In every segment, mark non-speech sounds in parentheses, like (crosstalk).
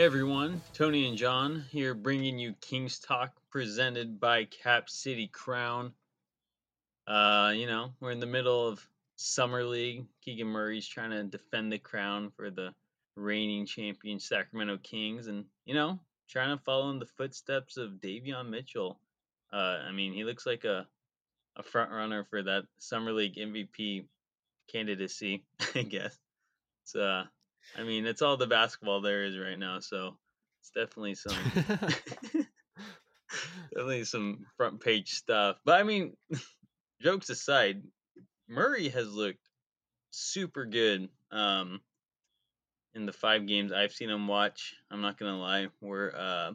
Hey everyone, Tony and John here bringing you Kings Talk presented by Cap City Crown. Uh, you know, we're in the middle of Summer League. Keegan Murray's trying to defend the crown for the reigning champion Sacramento Kings and, you know, trying to follow in the footsteps of Davion Mitchell. Uh, I mean, he looks like a, a front runner for that Summer League MVP candidacy, (laughs) I guess. It's uh I mean, it's all the basketball there is right now, so it's definitely some (laughs) (laughs) definitely some front page stuff. But I mean, (laughs) jokes aside, Murray has looked super good um in the five games I've seen him watch. I'm not gonna lie, we're uh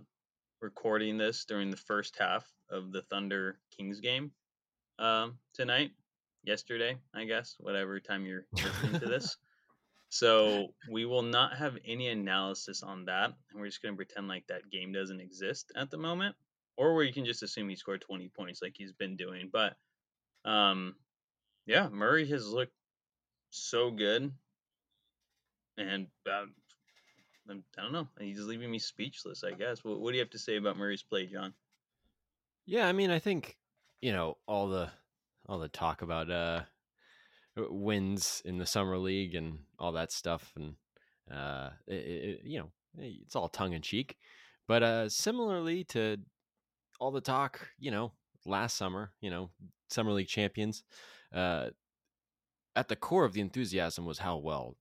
recording this during the first half of the Thunder Kings game um tonight, yesterday, I guess, whatever time you're listening to this. So we will not have any analysis on that, and we're just going to pretend like that game doesn't exist at the moment, or where you can just assume he scored 20 points like he's been doing. But um, yeah, Murray has looked so good, and uh, I don't know, he's leaving me speechless. I guess. What, what do you have to say about Murray's play, John? Yeah, I mean, I think you know all the all the talk about uh wins in the summer league and all that stuff, and uh, it, it, you know, it's all tongue in cheek. But uh, similarly to all the talk, you know, last summer, you know, summer league champions, uh, at the core of the enthusiasm was how well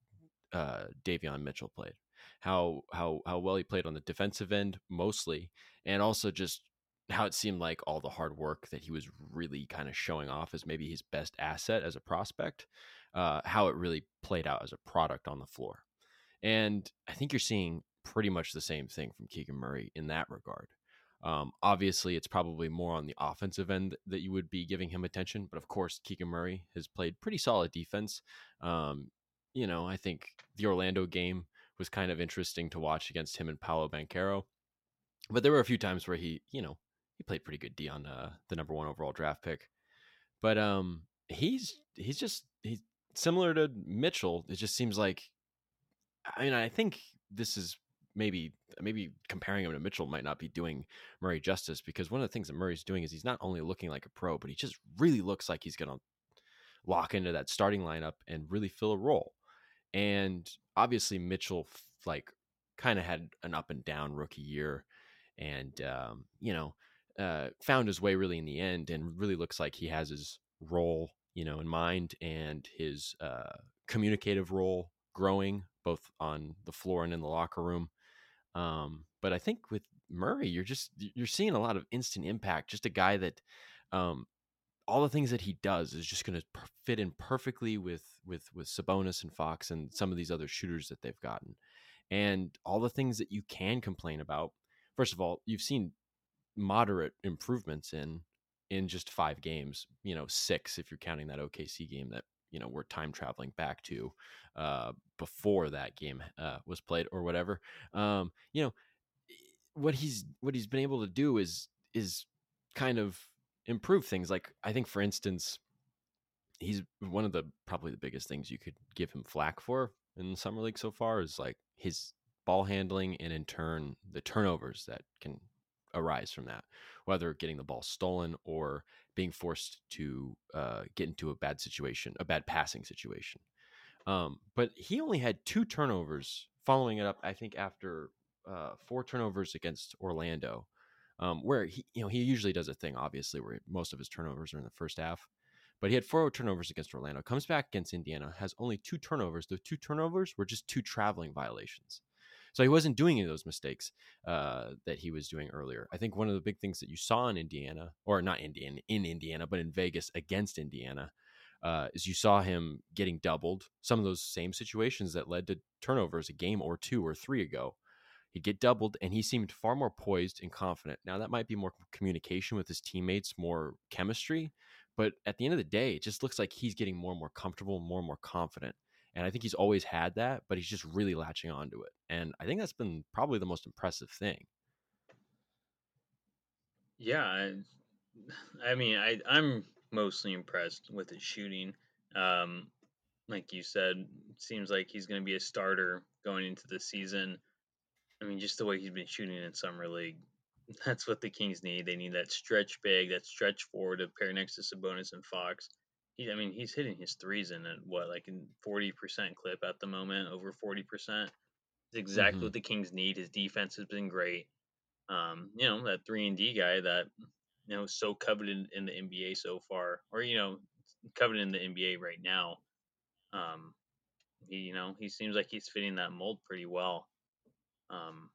uh, Davion Mitchell played, how how how well he played on the defensive end mostly, and also just how it seemed like all the hard work that he was really kind of showing off as maybe his best asset as a prospect, uh, how it really played out as a product on the floor. And I think you're seeing pretty much the same thing from Keegan Murray in that regard. Um, obviously, it's probably more on the offensive end that you would be giving him attention. But of course, Keegan Murray has played pretty solid defense. Um, you know, I think the Orlando game was kind of interesting to watch against him and Paolo Banchero. But there were a few times where he, you know, he played pretty good D on uh, the number one overall draft pick. But um, he's he's just he's similar to Mitchell. It just seems like, I mean, I think this is maybe maybe comparing him to Mitchell might not be doing Murray justice because one of the things that Murray's doing is he's not only looking like a pro, but he just really looks like he's going to lock into that starting lineup and really fill a role. And obviously Mitchell like kind of had an up and down rookie year and um, you know uh, found his way really in the end, and really looks like he has his role, you know, in mind and his uh, communicative role growing both on the floor and in the locker room. Um, but I think with Murray, you're just you're seeing a lot of instant impact. Just a guy that um, all the things that he does is just going to fit in perfectly with with with Sabonis and Fox and some of these other shooters that they've gotten, and all the things that you can complain about. First of all, you've seen moderate improvements in in just five games. You know, six if you're counting that OKC game that you know we're time traveling back to uh, before that game uh, was played or whatever. Um, you know, what he's what he's been able to do is is kind of improve things. Like I think, for instance, he's one of the probably the biggest things you could give him flack for in the summer league so far is like his ball handling and in turn the turnovers that can arise from that, whether getting the ball stolen or being forced to uh, get into a bad situation, a bad passing situation. Um, but he only had two turnovers following it up, I think, after uh, four turnovers against Orlando, um, where he, you know, he usually does a thing, obviously, where most of his turnovers are in the first half. But he had four turnovers against Orlando. Comes back against Indiana, has only two turnovers. The two turnovers were just two traveling violations. So he wasn't doing any of those mistakes uh, that he was doing earlier. I think one of the big things that you saw in Indiana, or not Indiana, in Indiana, but in Vegas against Indiana, uh, is you saw him getting doubled. Some of those same situations that led to turnovers a game or two or three ago. He'd get doubled, and he seemed far more poised and confident. Now, that might be more communication with his teammates, more chemistry, but at the end of the day, it just looks like he's getting more and more comfortable, more and more confident. And I think he's always had that, but he's just really latching onto it. And I think that's been probably the most impressive thing. Yeah, I, (sighs) I mean, I I'm mostly impressed with his shooting. Um, like you said, seems like he's going to be a starter going into the season. I mean, just the way he's been shooting in summer league, (laughs) that's what the Kings need. They need that stretch big, that stretch forward to pair next to Sabonis and Fox. He, I mean, he's hitting his threes in at what, like in forty percent clip at the moment, over forty percent. It's exactly Mhm. what the Kings need. His defense has been great. Um, you know, that three and D guy that you know so coveted in the NBA so far, or you know, coveted in the NBA right now. Um, he, you know, he seems like he's fitting that mold pretty well. Um,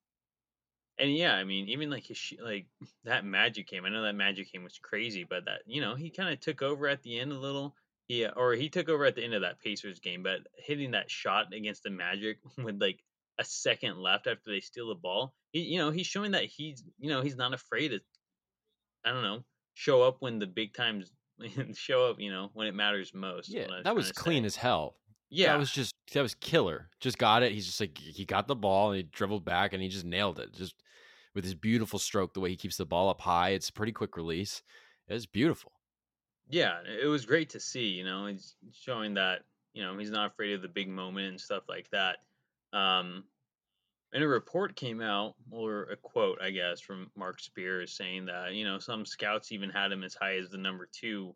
and yeah, I mean, even like his sh- like (laughs) that Magic game. I know that Magic game was crazy, but that you know he kind of took over at the end a little. Yeah, uh, or he took over at the end of that Pacers game, but hitting that shot against the Magic (laughs) with like a second left after they steal the ball, he, you know, he's showing that he's, you know, he's not afraid to, I don't know, show up when the big times (laughs) show up, you know, when it matters most. Yeah, was that was clean say. as hell. Yeah, that was just that was killer. Just got it. He's just like he got the ball and he dribbled back and he just nailed it. Just with his beautiful stroke, the way he keeps the ball up high. It's a pretty quick release. It's beautiful. yeah, it was great to see. You know, he's showing that you know he's not afraid of the big moment and stuff like that. Um, and a report came out, or a quote, I guess, from Marc Spears saying that you know some scouts even had him as high as the number two,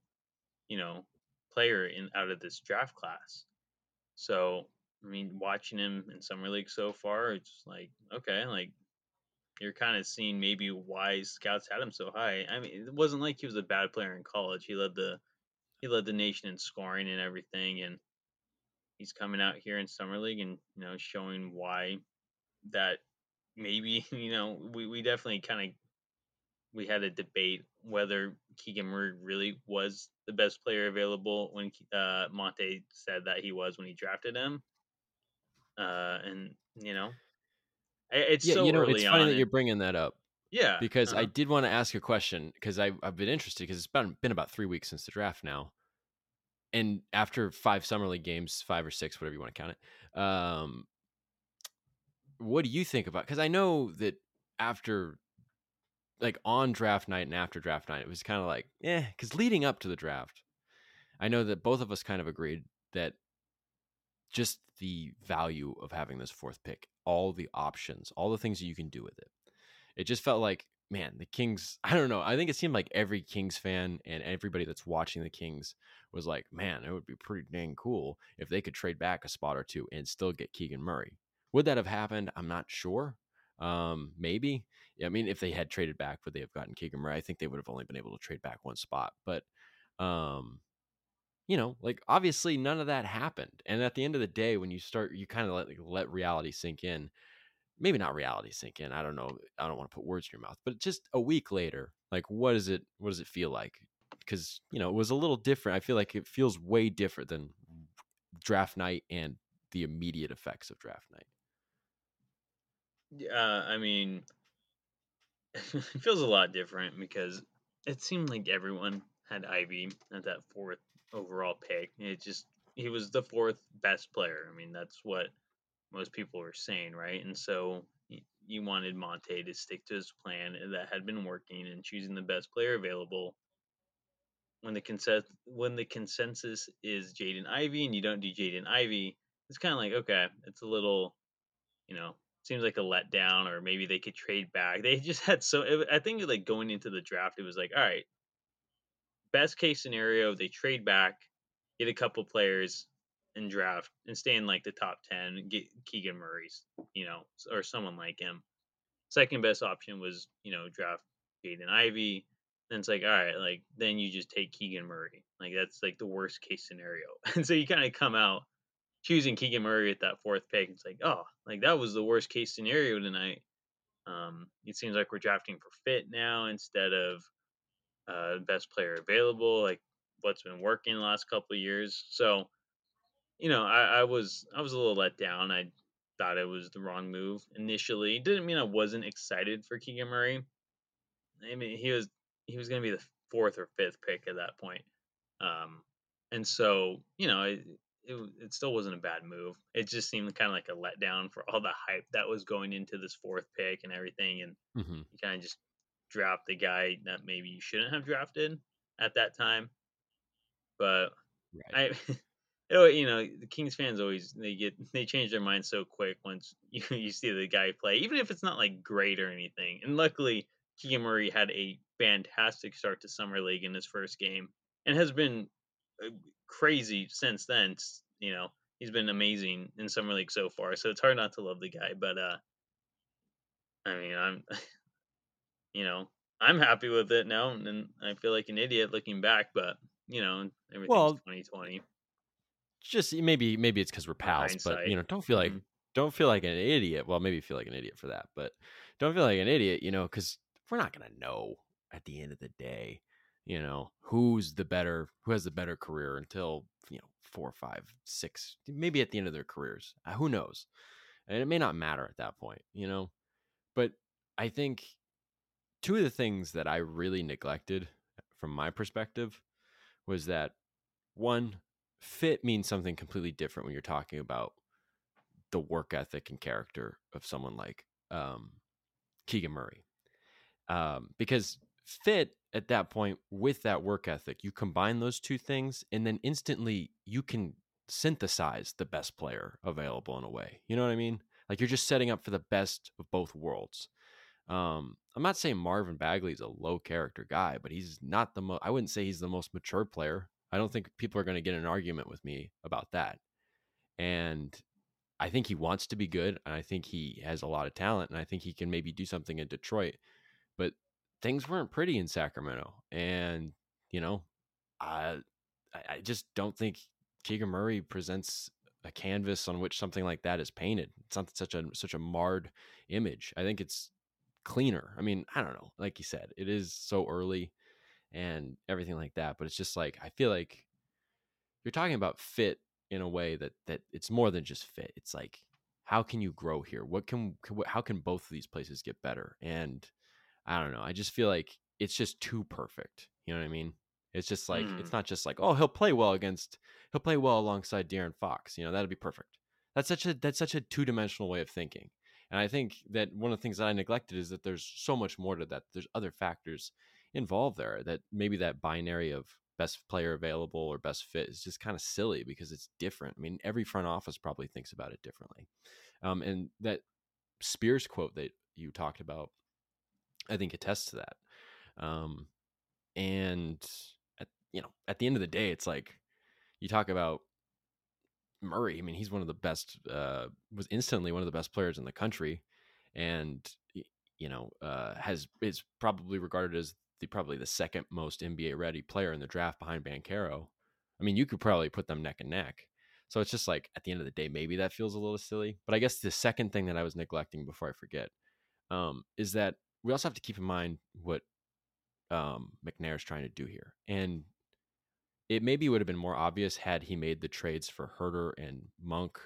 you know, player in out of this draft class. So I mean, watching him in summer league so far, it's like okay, like you're kind of seeing maybe why scouts had him so high. I mean, it wasn't like he was a bad player in college. He led the he led the nation in scoring and everything, and he's coming out here in summer league and you know showing why that maybe (laughs) you know we, we definitely kind of we had a debate whether Keegan Murray really was the best player available when uh, Monte said that he was when he drafted him, uh, and you know it's Yeah, so you know, it's funny on. that you're bringing that up yeah, because I uh-huh. did want to ask a question because I've been interested because it's been been about three weeks since the draft now, and after five summer league games, five or six, whatever you want to count it. Um, what do you think about? Because I know that after like on draft night and after draft night, it was kind of like, yeah, because leading up to the draft, I know that both of us kind of agreed that just the value of having this fourth pick, all the options, all the things that you can do with it. It just felt like, man, the Kings, I don't know. I think it seemed like every Kings fan and everybody that's watching the Kings was like, man, it would be pretty dang cool if they could trade back a spot or two and still get Keegan Murray. Would that have happened? I'm not sure. Um, maybe. I mean, if they had traded back, would they have gotten Keegan Murray? I think they would have only been able to trade back one spot. But um, you know, like obviously none of that happened. And at the end of the day, when you start, you kind of let like, let reality sink in. Maybe not reality sink in. I don't know. I don't want to put words in your mouth, but just a week later, like what is it? What does it feel like? Because you know it was a little different. I feel like it feels way different than draft night and the immediate effects of draft night. Uh, I mean, (laughs) it feels a lot different because it seemed like everyone had Ivey at that fourth overall pick. It just he was the fourth best player. I mean, that's what most people were saying, right? And so you wanted Monte to stick to his plan that had been working and choosing the best player available. When the consensus when the consensus is Jaden Ivey and you don't do Jaden Ivey, it's kind of like okay, it's a little you know, seems like a letdown, or maybe they could trade back. They just had so. It, I think like going into the draft, it was like, all right, best case scenario, they trade back, get a couple players, and draft and stay in like the top ten, get Keegan Murray's, you know, or someone like him. Second best option was you know draft Jaden Ivey. Then it's like, all right, like then you just take Keegan Murray. Like that's like the worst case scenario. (laughs) And so you kind of come out choosing Keegan Murray at that fourth pick. It's like, oh, like that was the worst case scenario tonight. Um, it seems like we're drafting for fit now instead of uh, best player available, like what's been working the last couple of years. So, you know, I, I was I was a little let down. I thought it was the wrong move initially. Didn't mean I wasn't excited for Keegan Murray. I mean, he was he was going to be the fourth or fifth pick at that point. Um, and so, you know, it, it it still wasn't a bad move. It just seemed kind of like a letdown for all the hype that was going into this fourth pick and everything, and Mm-hmm. you kind of just draft the guy that maybe you shouldn't have drafted at that time. But Right. I, (laughs) you know, the Kings fans always they get they change their mind so quick once (laughs) you, you see the guy play, even if it's not like great or anything. And luckily, Keegan Murray had a fantastic start to summer league in his first game, and has been uh, crazy since then. You know, he's been amazing in summer league so far. So it's hard not to love the guy. But uh, I mean, I'm, (laughs) you know, I'm happy with it now, and I feel like an idiot looking back. But you know, everything's well, 2020. Just maybe maybe it's because we're pals, Hindsight. but you know, don't feel like mm-hmm. don't feel like an idiot. Well, maybe feel like an idiot for that, but don't feel like an idiot, you know, because we're not gonna know at the end of the day, you know, who's the better, who has the better career until you know four, five, six, maybe at the end of their careers. Uh, who knows? And it may not matter at that point, you know. But I think two of the things that I really neglected from my perspective was that one, fit means something completely different when you're talking about the work ethic and character of someone like um, Keegan Murray. Um, because fit at that point with that work ethic, you combine those two things, and then instantly you can synthesize the best player available in a way. You know what I mean? Like you're just setting up for the best of both worlds. Um, I'm not saying Marvin Bagley is a low character guy, but he's not the most. I wouldn't say he's the most mature player. I don't think people are going to get an argument with me about that. And I think he wants to be good, and I think he has a lot of talent, and I think he can maybe do something in Detroit. But things weren't pretty in Sacramento, and you know, I I just don't think Keegan Murray presents a canvas on which something like that is painted. It's not such a such a marred image. I think it's cleaner. I mean, I don't know. Like you said, it is so early and everything like that, but it's just like I feel like you're talking about fit in a way that that it's more than just fit. It's like how can you grow here? What can how can both of these places get better? And I don't know. I just feel like it's just too perfect. You know what I mean? It's just like mm. it's not just like oh he'll play well against he'll play well alongside De'Aaron Fox. You know that'd be perfect. That's such a that's such a two dimensional way of thinking. And I think that one of the things that I neglected is that there's so much more to that. There's other factors involved there that maybe that binary of best player available or best fit is just kind of silly because it's different. I mean, every front office probably thinks about it differently. Um, and that Spears quote that you talked about, I think attests to that. Um, and at, you know, at the end of the day, it's like you talk about Murray. I mean, he's one of the best. Uh, was instantly one of the best players in the country, and you know, uh, has is probably regarded as the probably the second most NBA ready player in the draft behind Banchero. I mean, you could probably put them neck and neck. So it's just like at the end of the day, maybe that feels a little silly. But I guess the second thing that I was neglecting before I forget um, is that we also have to keep in mind what um, McNair is trying to do here. And it maybe would have been more obvious had he made the trades for Huerter and Monk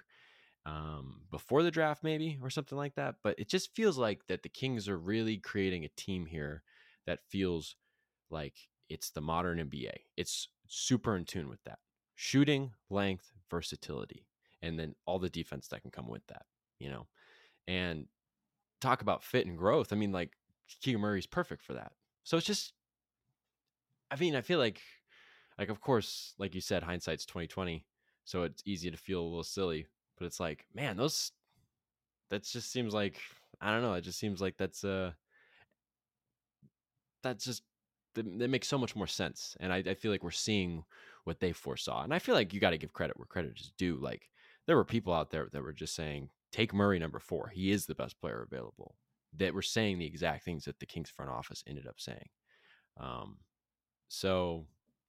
um, before the draft, maybe or something like that. But it just feels like that the Kings are really creating a team here that feels like it's the modern NBA. It's super in tune with that shooting, length, versatility, and then all the defense that can come with that. You know, and talk about fit and growth. I mean, like Keegan Murray's perfect for that. So it's just, I mean, I feel like like of course like you said hindsight's 2020 so it's easy to feel a little silly but it's like man those that just seems like i don't know it just seems like that's uh that's just that, makes so much more sense and I, I feel like we're seeing what they foresaw and i feel like you got to give credit where credit is due like there were people out there that were just saying take murray number four he is the best player available that were saying the exact things that the kings front office ended up saying um so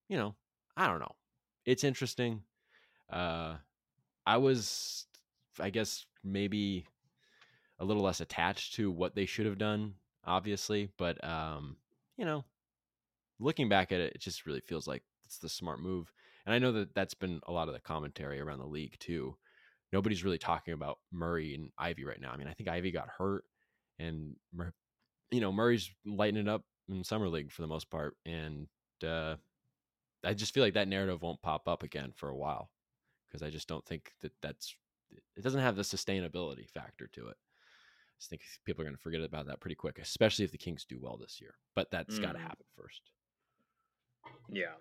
you know, I don't know. It's interesting. Uh, I was, I guess, maybe a little less attached to what they should have done, obviously, but um, you know, looking back at it, it just really feels like it's the smart move. And I know that that's been a lot of the commentary around the league too. Nobody's really talking about Murray and Ivey right now. I mean, I think Ivey got hurt, and you know Murray's lighting it up in summer league for the most part, and uh, I just feel like that narrative won't pop up again for a while because I just don't think that that's it doesn't have the sustainability factor to it. I just think people are going to forget about that pretty quick, especially if the Kings do well this year. But that's mm. got to happen first. Yeah.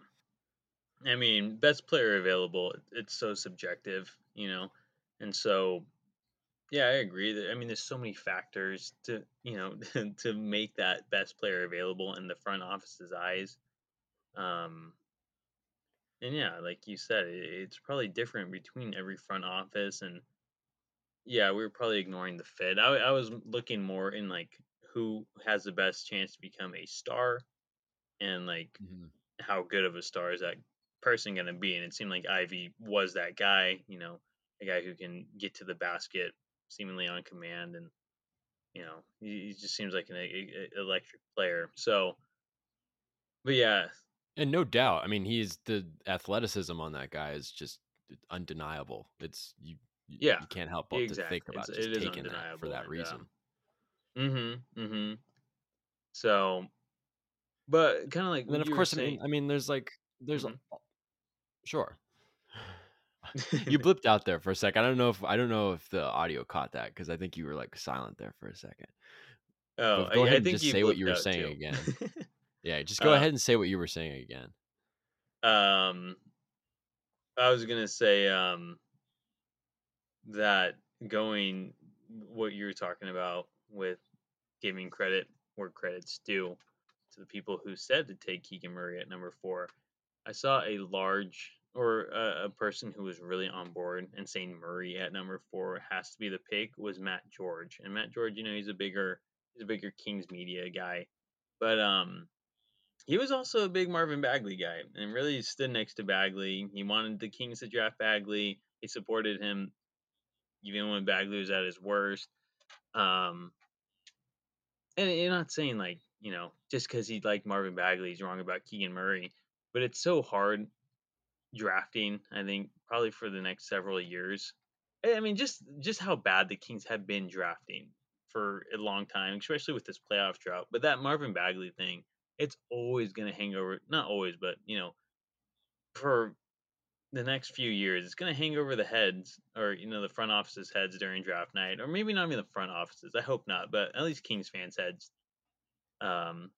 I mean, best player available, it's so subjective, you know, and so yeah, I agree. That I mean, there's so many factors to you know (laughs) to make that best player available in the front office's eyes. Um, and yeah, like you said, it, it's probably different between every front office, and yeah, we were probably ignoring the fit. I, I was looking more in like who has the best chance to become a star, and like Mhm. how good of a star is that person going to be? And it seemed like Ivey was that guy, you know, a guy who can get to the basket seemingly on command, and you know, he, he just seems like an a, a- electric player. So, but yeah, And no doubt, I mean, he's the athleticism on that guy is just undeniable. It's you. Yeah, you can't help but to think about It's, just it taking that for that and, reason. mm-hmm, mm-hmm. So, but kind of like And then, of course, I mean, I mean, there's like, there's Mhm. sure. (laughs) you blipped out there for a sec. I don't know if I don't know if the audio caught that because I think you were like silent there for a second. oh, But go I, ahead I and just say what you were saying too. again. (laughs) Yeah, just go Uh, ahead and say what you were saying again. Um, I was gonna say um that going what you were talking about with giving credit where credit's due to the people who said to take Keegan Murray at number four. I saw a large or a, a person who was really on board and saying Murray at number four has to be the pick was Matt George. And Matt George, you know, he's a bigger he's a bigger Kings media guy. But um he was also a big Marvin Bagley guy and really stood next to Bagley. He wanted the Kings to draft Bagley. He supported him even when Bagley was at his worst. Um, and you're not saying like you know just because he liked Marvin Bagley, he's wrong about Keegan Murray. But it's so hard drafting. I think probably for the next several years. I I mean, just just how bad the Kings have been drafting for a long time, especially with this playoff drought. But that Marvin Bagley thing, it's always going to hang over. Not always, but you know, for the next few years, it's going to hang over the heads or you know the front office's heads during draft night, or maybe not even the front offices. I hope not, but at least Kings fans' heads. Um,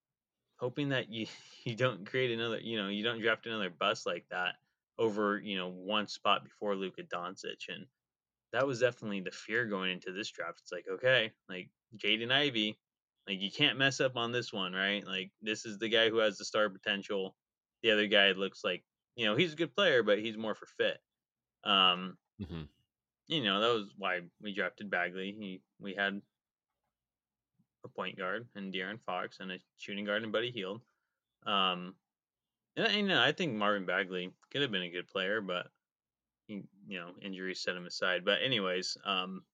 hoping that you (laughs) you don't create another, you know, you don't draft another bust like that over you know one spot before Luka Doncic, and that was definitely the fear going into this draft. It's like okay, like Jaden Ivey, like you can't mess up on this one, right? Like this is the guy who has the star potential. The other guy looks like you know he's a good player, but he's more for fit. Um, hmm you know that was why we drafted Bagley. He we had a point guard and De'Aaron Fox and a shooting guard and Buddy Hield. Um, and, I- you know I think Marvin Bagley could have been a good player, but he, you know injuries set him aside. But anyways, um,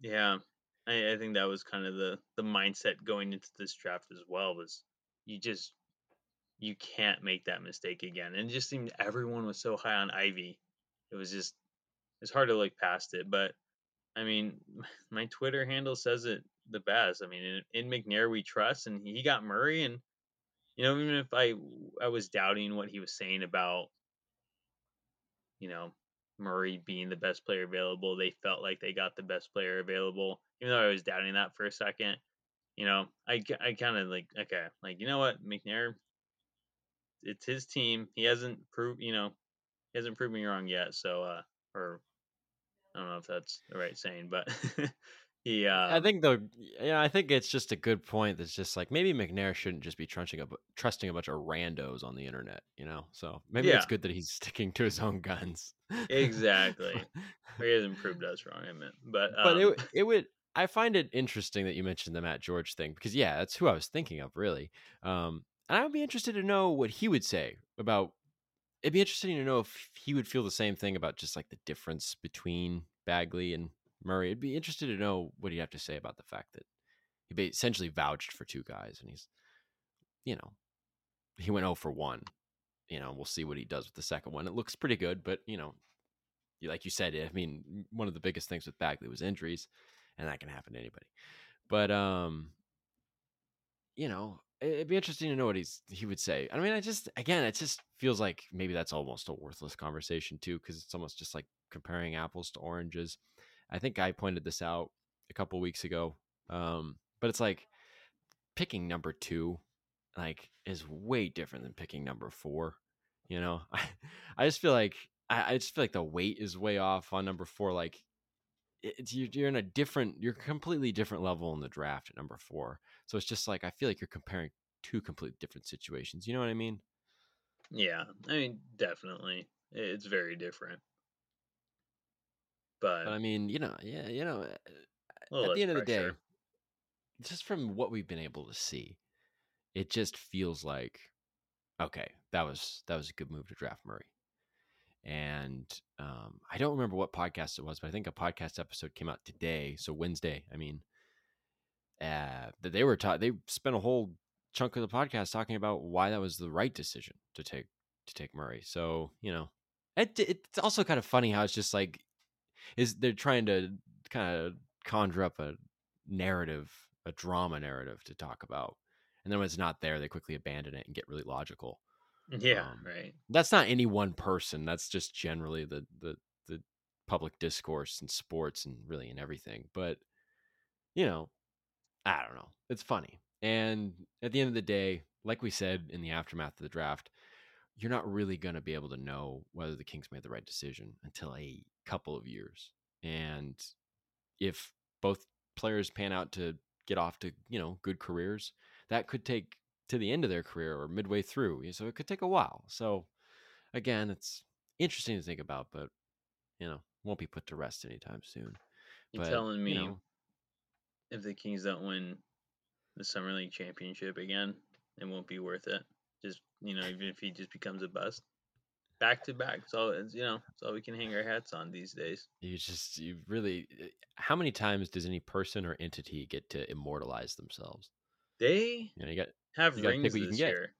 yeah, I, I think that was kind of the the mindset going into this draft as well. Was you just you can't make that mistake again, and it just seemed everyone was so high on Ivey. It was just it's hard to look past it. But I mean, my Twitter handle says it the best. I mean, in, in McNair we trust, and he got Murray, and you know even if I I was doubting what he was saying about you know Murray being the best player available, they felt like they got the best player available. Even though I was doubting that for a second, you know, I I kind of like okay, like you know what McNair, it's his team. He hasn't proved you know he hasn't proved me wrong yet. So uh, or I don't know if that's the right saying, but (laughs) he I um think though, yeah, I think it's just a good point. That's just like maybe McNair shouldn't just be trusting a trusting a bunch of randos on the internet, you know. So maybe yeah it's good that he's sticking to his own guns. (laughs) exactly. He hasn't proved us wrong. I meant, but but it um it would I find it interesting that you mentioned the Matt George thing because yeah, that's who I was thinking of really. Um, and I would be interested to know what he would say about. It'd be interesting to know if he would feel the same thing about just like the difference between Bagley and Murray. It'd be interested to know what he'd have to say about the fact that he essentially vouched for two guys, and he's, you know, he went 0 for one. You know, we'll see what he does with the second one. It looks pretty good, but you know, like you said, I mean, one of the biggest things with Bagley was injuries, and that can happen to anybody. But um, you know, it- it'd be interesting to know what he's he would say. I mean, I just again, it just feels like maybe that's almost a worthless conversation too, because it's almost just like comparing apples to oranges. I think I pointed this out a couple weeks ago, um, but it's like picking number two, like, is way different than picking number four. You know, I (laughs) I just feel like I, I just feel like the weight is way off on number four. Like it's you're, you're in a different, you're completely different level in the draft at number four. So it's just like I feel like you're comparing two completely different situations. You know what I mean? Yeah, I mean, definitely, it's very different. But, But I mean, you know, yeah, you know, eh, at the end of the day, just from what we've been able to see, it just feels like okay, that was that was a good move to draft Murray. And um, I don't remember what podcast it was, but I think a podcast episode came out today, so Wednesday. I mean, uh, that they were ta- they spent a whole chunk of the podcast talking about why that was the right decision to take to take Murray. So you know, it, it's also kind of funny how it's just like is they're trying to kind of conjure up a narrative, a drama narrative to talk about, and then when it's not there, they quickly abandon it and get really logical. Yeah, Um, right. That's not any one person. That's just generally the the the public discourse in sports and really in everything. But you know, I don't know. It's funny. And at the end of the day, like we said in the aftermath of the draft, you're not really going to be able to know whether the Kings made the right decision until a couple of years. And if both players pan out to get off to, you know, good careers, that could take to the end of their career or midway through. So it could take a while. So again, it's interesting to think about, but you know, won't be put to rest anytime soon. You're But, telling me you know, if the Kings don't win the Summer League championship again, it won't be worth it. Just you know, even if he just becomes a bust, back to back. So it's you know, it's all we can hang our hats on these days. You just you really eh, how many times does any person or entity get to immortalize themselves? They You know, you got have You rings you this get. year.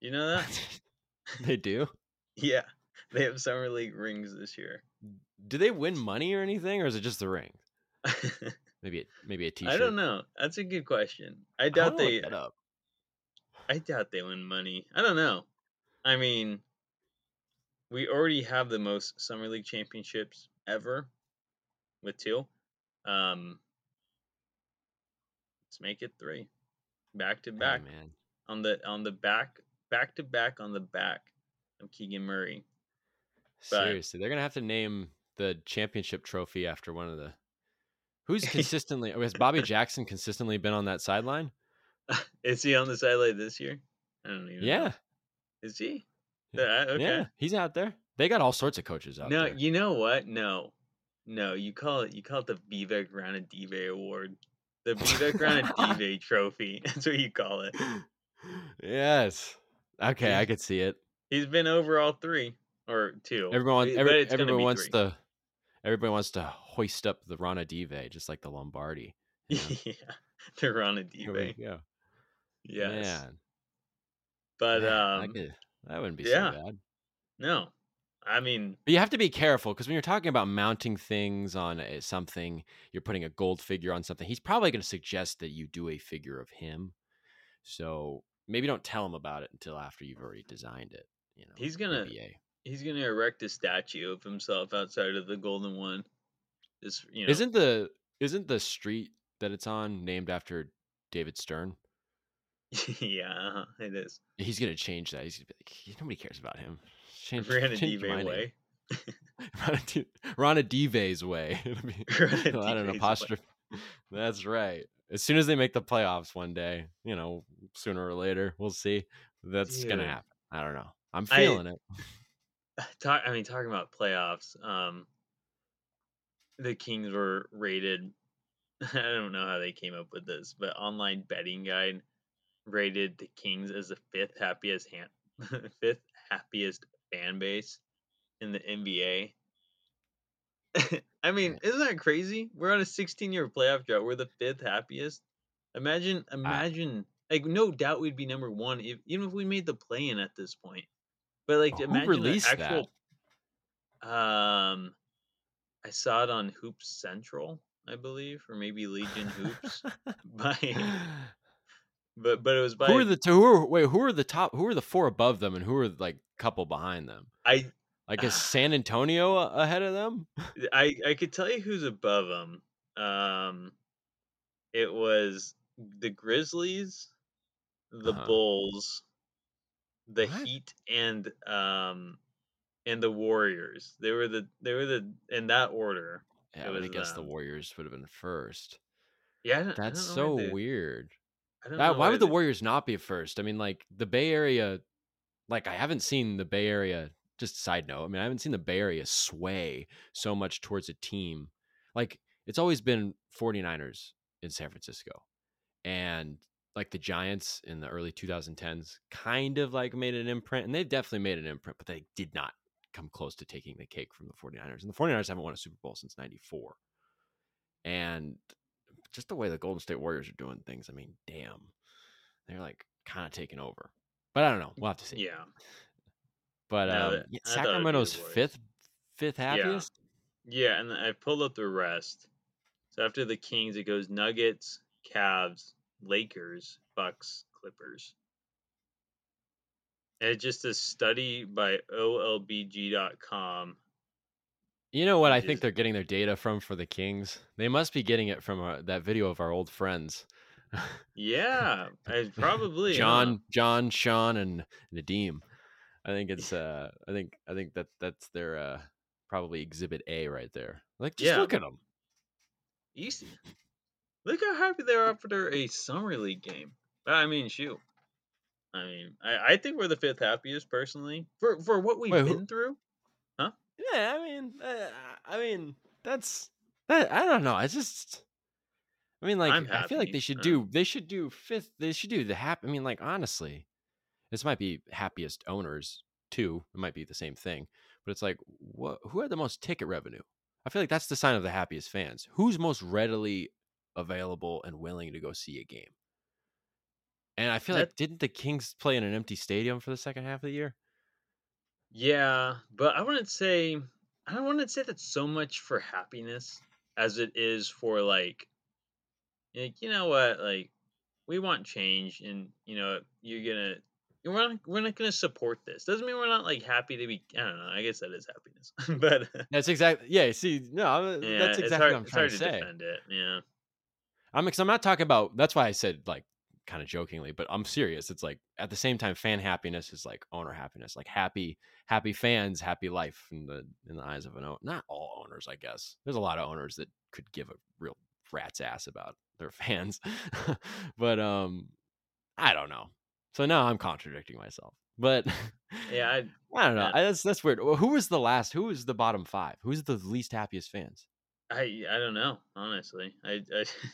You know that? (laughs) they do. (laughs) yeah, they have Summer League rings this year. Do they win money or anything, or is it just the ring? (laughs) Maybe a, maybe a T-shirt. I don't know. That's a good question. I doubt they. I doubt they win money. I don't know. I mean, we already have the most summer league championships ever with two. Um, let's make it three, back to Hey, back man. on the on the back, back to back on the back of Keegan Murray. But- Seriously, they're gonna have to name the championship trophy after one of the. Who's (laughs) consistently? oh, has Bobby Jackson consistently been on that sideline? Is he on the sideline this year? I don't even. know. Yeah, Is he? Yeah. Uh, okay. yeah, he's out there. They got all sorts of coaches out No, there. No, you know what? No, no. You call it you call it the Vivek Ranadive Award, the Vivek Ranadive (laughs) Trophy. (laughs) That's what you call it. yes. Okay, I could see it. He's been over all three or two. Everyone, every, everyone wants three. to. Everybody wants to hoist up the Rana Dive, just like the Lombardi. you know? (laughs) yeah, the Ranadive. go. Yes, Man, but man, I um, could- that wouldn't be yeah. so bad. no. I mean, But you have to be careful because when you're talking about mounting things on a, something, you're putting a gold figure on something. He's probably going to suggest that you do a figure of him. So maybe don't tell him about it until after you've already designed it. You know, He's gonna- maybe a- he's gonna erect a statue of himself outside of the Golden One. Just you know, Isn't the isn't the street that it's on named after David Stern? (laughs) yeah, it is. He's gonna change that. He's gonna be like, nobody cares about him. Change, Ranadive change my name. way. Rana Di- Rana Dive's way. (laughs) Be (laughs) Rana (laughs) I don't know, way. apostrophe. That's right. As soon as they make the playoffs one day, you know, sooner or later, we'll see. That's gonna happen. I don't know. I'm I- feeling it. (sighs) talk I mean talking about playoffs, um the Kings were rated I don't know how they came up with this, but online betting guide rated the Kings as the fifth happiest hand, fifth happiest fan base in the NBA. (laughs) I mean, isn't that crazy? We're on a 16 year playoff drought. We're the fifth happiest. Imagine, imagine, like, no doubt we'd be number one if even if we made the play in at this point. But like, Who imagine released the actual. Um, I saw it on Hoops Central, I believe, or maybe Legion (laughs) Hoops. (laughs) by, but but it was by who are the two? Who are, wait, who are the top? Who are the four above them, and who are like couple behind them? I Like is (sighs) San Antonio ahead of them? (laughs) I I could tell you who's above them. Um, it was the Grizzlies, the Uh-huh. Bulls, the What? Heat and um and the Warriors. They were the they were the in that order. Yeah, I guess the. Warriors would have been first. Yeah, I don't, I That's so weird. I don't That, know why why would the Warriors not be first? I mean, like the Bay Area, like I haven't seen the Bay Area. Just side note, I mean, I haven't seen the Bay Area sway so much towards a team. Like it's always been 49ers in San Francisco, and like the Giants in the early 2010s kind of like made an imprint, and they've definitely made an imprint, but they did not come close to taking the cake from the 49ers. And the 49ers haven't won a Super Bowl since 94. And just the way the Golden State Warriors are doing things, I mean, damn. They're like kind of taking over. But I don't know. We'll have to see. yeah. But No, um, that- yeah, I thought it'd be the Sacramento's fifth fifth Yeah. happiest. Yeah, and I pulled up the rest. So after the Kings, it goes Nuggets, Cavs, Lakers, Bucks, Clippers. And it's just a study by OLBG.com. You know what I think they're getting their data from for the Kings? They must be getting it from uh, that video of our old friends. (laughs) Yeah, I probably? John, John, Sean, and Nadeem. I think it's uh I think I think that that's their uh probably exhibit A right there. Like just Yeah. look at them. Easy. Look how happy they are after a summer league game. I mean, shoot. I mean, I, I think we're the fifth happiest personally for for what we've Wait, who- been through. Yeah, I mean, uh, I mean, that's that. I don't know. I just, I mean, like, I'm feel like they should do, they should do fifth. They should do the happy. I mean, like, honestly, this might be happiest owners too. It might be the same thing, but it's like, what? Who had the most ticket revenue? I feel like that's the sign of the happiest fans. Who's most readily available and willing to go see a game? And I feel like didn't the Kings play in an empty stadium for the second half of the year? Yeah, but I wouldn't say I don't want to say that's so much for happiness as it is for like, like you know what, like we want change, and you know you're gonna we're not we're not gonna support this. Doesn't mean we're not like happy to be. I don't know. I guess that is happiness, (laughs) but That's exactly. Yeah. See, no, yeah, that's exactly hard. what I'm trying to to say. defend it. Yeah, I'm because I'm not talking about. That's why I said like kind of jokingly, but I'm serious. It's like at the same time, fan happiness is like owner happiness. Like happy, happy fans, happy life in the in the eyes of an owner. Not all owners, I guess. There's a lot of owners that could give a real rat's ass about their (laughs) fans, but um, I don't know. So now I'm contradicting myself. But yeah. (laughs) I, I don't know. I, that's that's weird. Who was the last? Who was the bottom five? Who's the least happiest fans? I I don't know. Honestly, I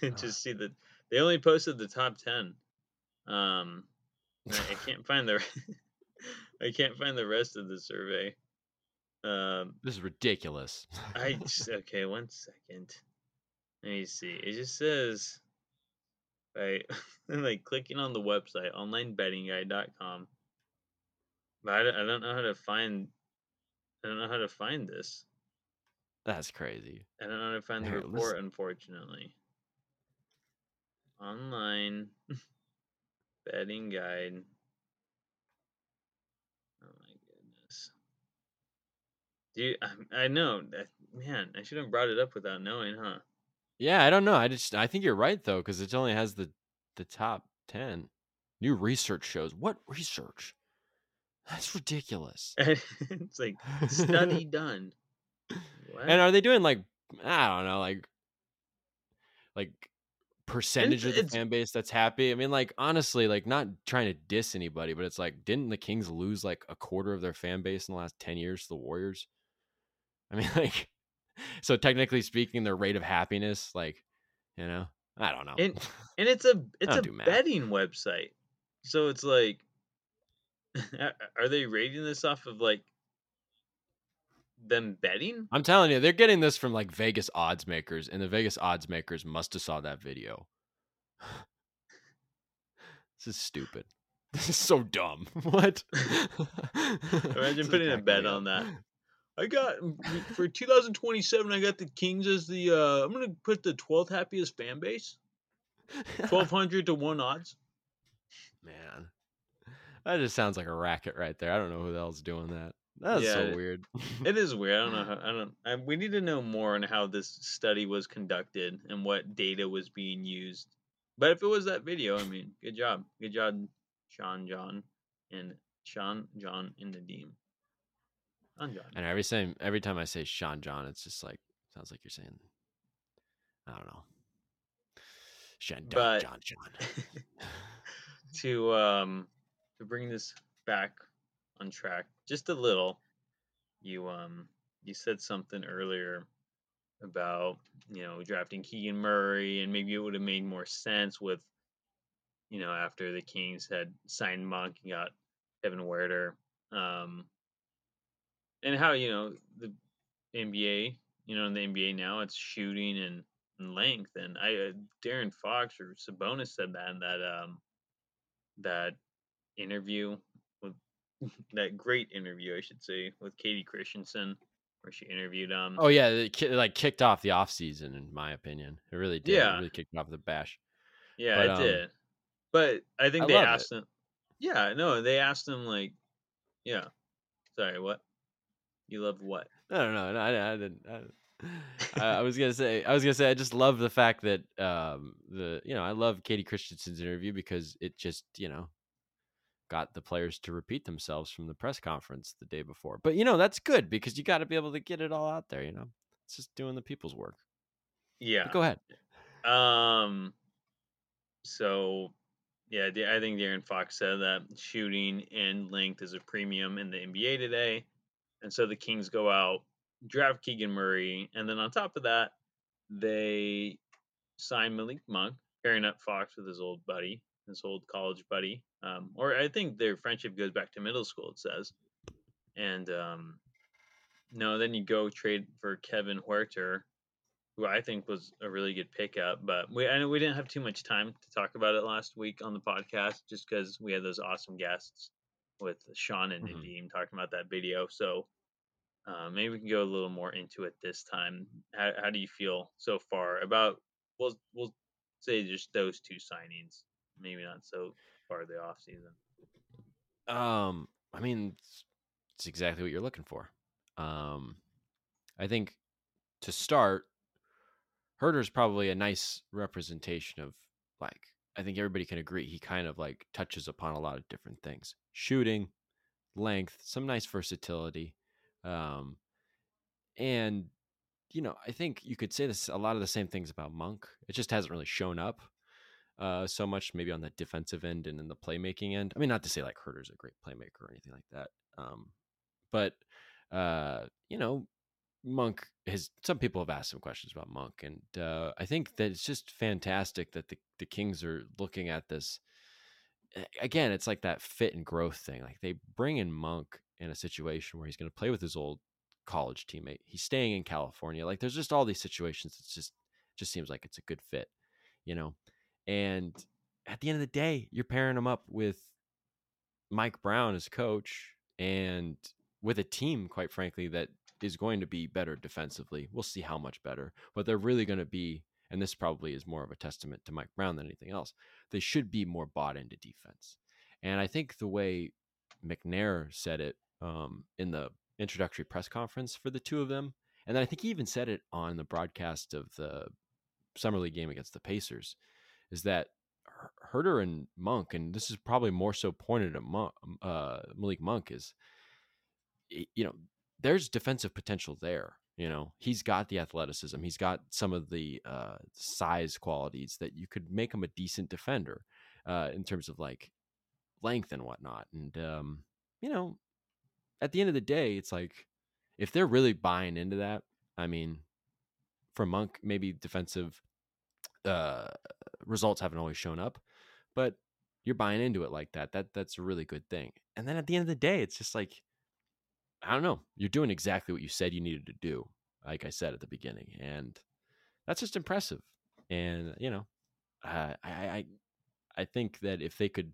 I (laughs) just see that they only posted the top ten. Um, (laughs) I, I can't find the (laughs) I can't find the rest of the survey. Um, This is ridiculous. I (laughs) just, okay. One second. Let me see. It just says, right, like clicking on the website onlinebettingguide.com. But I don't, I don't know how to find. I don't know how to find this. That's crazy. I don't know how to find the Here, let's- report, unfortunately. Online betting guide. Oh my goodness. Dude, I, I know that man. I should have brought it up without knowing, huh? Yeah, I don't know. I just I think you're right though, because it only has the the top ten. New research shows what research? That's ridiculous. (laughs) it's like study (laughs) done. What? And are they doing like I don't know, like like percentage of the fan base that's happy? I mean, like honestly, like not trying to diss anybody, but it's like, didn't the Kings lose like a quarter of their fan base in the last ten years to the Warriors? I mean, (laughs) like, so technically speaking, their rate of happiness, like, you know, I don't know. And- (laughs) and it's a it's a betting website, so it's like, (laughs) are they rating this off of like them betting? I'm telling you, they're getting this from like Vegas odds makers, and the Vegas odds makers must have saw that video. (laughs) this is stupid. (laughs) This is so dumb. (laughs) What? Imagine putting a bet on that. I got for 2027. I got the Kings as the. uh I'm gonna put the 12th happiest fan base. 1200 to one odds. Man, that just sounds like a racket right there. I don't know who the hell's doing that. That's Yeah, so weird. It is weird. I don't know. (laughs) How, I don't. I, we need to know more on how this study was conducted and what data was being used. But if it was that video, I mean, good job, good job, Sean, John, and Sean, John, and Nadim. Sean John. And every same every time I say Sean John, it's just like sounds like you're saying I don't know. Sean John John. (laughs) to um to bring this back on track just a little. You um you said something earlier about you know drafting Keegan Murray and maybe it would have made more sense with you know after the Kings had signed Monk and got Kevin Huerter. Um and how you know the NBA you know in the NBA now it's shooting and, and length and I uh, De'Aaron Fox or Sabonis said that in that um that interview (laughs) that great interview, I should say, with Kayte Christensen, where she interviewed um oh yeah, it like kicked off the off season in my opinion. It really did. Yeah. It really kicked off the bash. yeah, but, it um, did. But I think I they love it. asked him Yeah, no, they asked him like yeah. Sorry, what? You love what? No, no, no, no I, I didn't. I, (laughs) I, I was gonna say, I was gonna say, I just love the fact that um the you know I love Kayte Christensen's interview because it just you know got the players to repeat themselves from the press conference the day before. But you know that's good because you got to be able to get it all out there. You know, it's just doing the people's work. Yeah. But go ahead. Um. So, yeah, I think De'Aaron Fox said that shooting and length is a premium in the NBA today, and so the Kings go out, draft Keegan Murray, and then on top of that, they sign Malik Monk, pairing up Fox with his old buddy, his old college buddy, um, or I think their friendship goes back to middle school. It says, and um, no, then you go trade for Kevin Huerter, who I think was a really good pickup. But we I know we didn't have too much time to talk about it last week on the podcast, just because we had those awesome guests with Sean and Mhm. Nadeem talking about that video. So uh, maybe we can go a little more into it this time. How, how do you feel so far about? We'll we'll say just those two signings. Maybe not so far the off season. Um, I mean, it's, it's exactly what you're looking for. Um, I think to start, Huerter's probably a nice representation of like I think everybody can agree he kind of like touches upon a lot of different things: shooting, length, some nice versatility, um, and you know I think you could say this a lot of the same things about Monk. It just hasn't really shown up uh, so much maybe on the defensive end and in the playmaking end. I mean, not to say like Huerter's a great playmaker or anything like that, um, but uh, you know, Monk has. Some people have asked some questions about Monk, and uh, I think that it's just fantastic that the the Kings are looking at this. Again, it's like that fit and growth thing. Like they bring in Monk in a situation where he's going to play with his old college teammate. He's staying in California. Like there's just all these situations. It's just just seems like it's a good fit, you know. And at the end of the day, you're pairing him up with Mike Brown as coach and with a team, quite frankly, that is going to be better defensively. We'll see how much better, but they're really going to be, and this probably is more of a testament to Mike Brown than anything else. They should be more bought into defense. And I think the way McNair said it um, in the introductory press conference for the two of them, and then I think he even said it on the broadcast of the summer league game against the Pacers, is that Huerter and Monk, and this is probably more so pointed at Monk, uh, Malik Monk, is you know there's defensive potential there. You know he's got the athleticism, he's got some of the uh, size qualities that you could make him a decent defender uh, in terms of like length and whatnot. And um, you know, at the end of the day, it's like if they're really buying into that, I mean, for Monk, maybe defensive uh, results haven't always shown up, but you're buying into it like that. That that's a really good thing. And then at the end of the day, it's just like I don't know, you're doing exactly what you said you needed to do, like I said at the beginning, and that's just impressive. And you know, uh, I I I think that if they could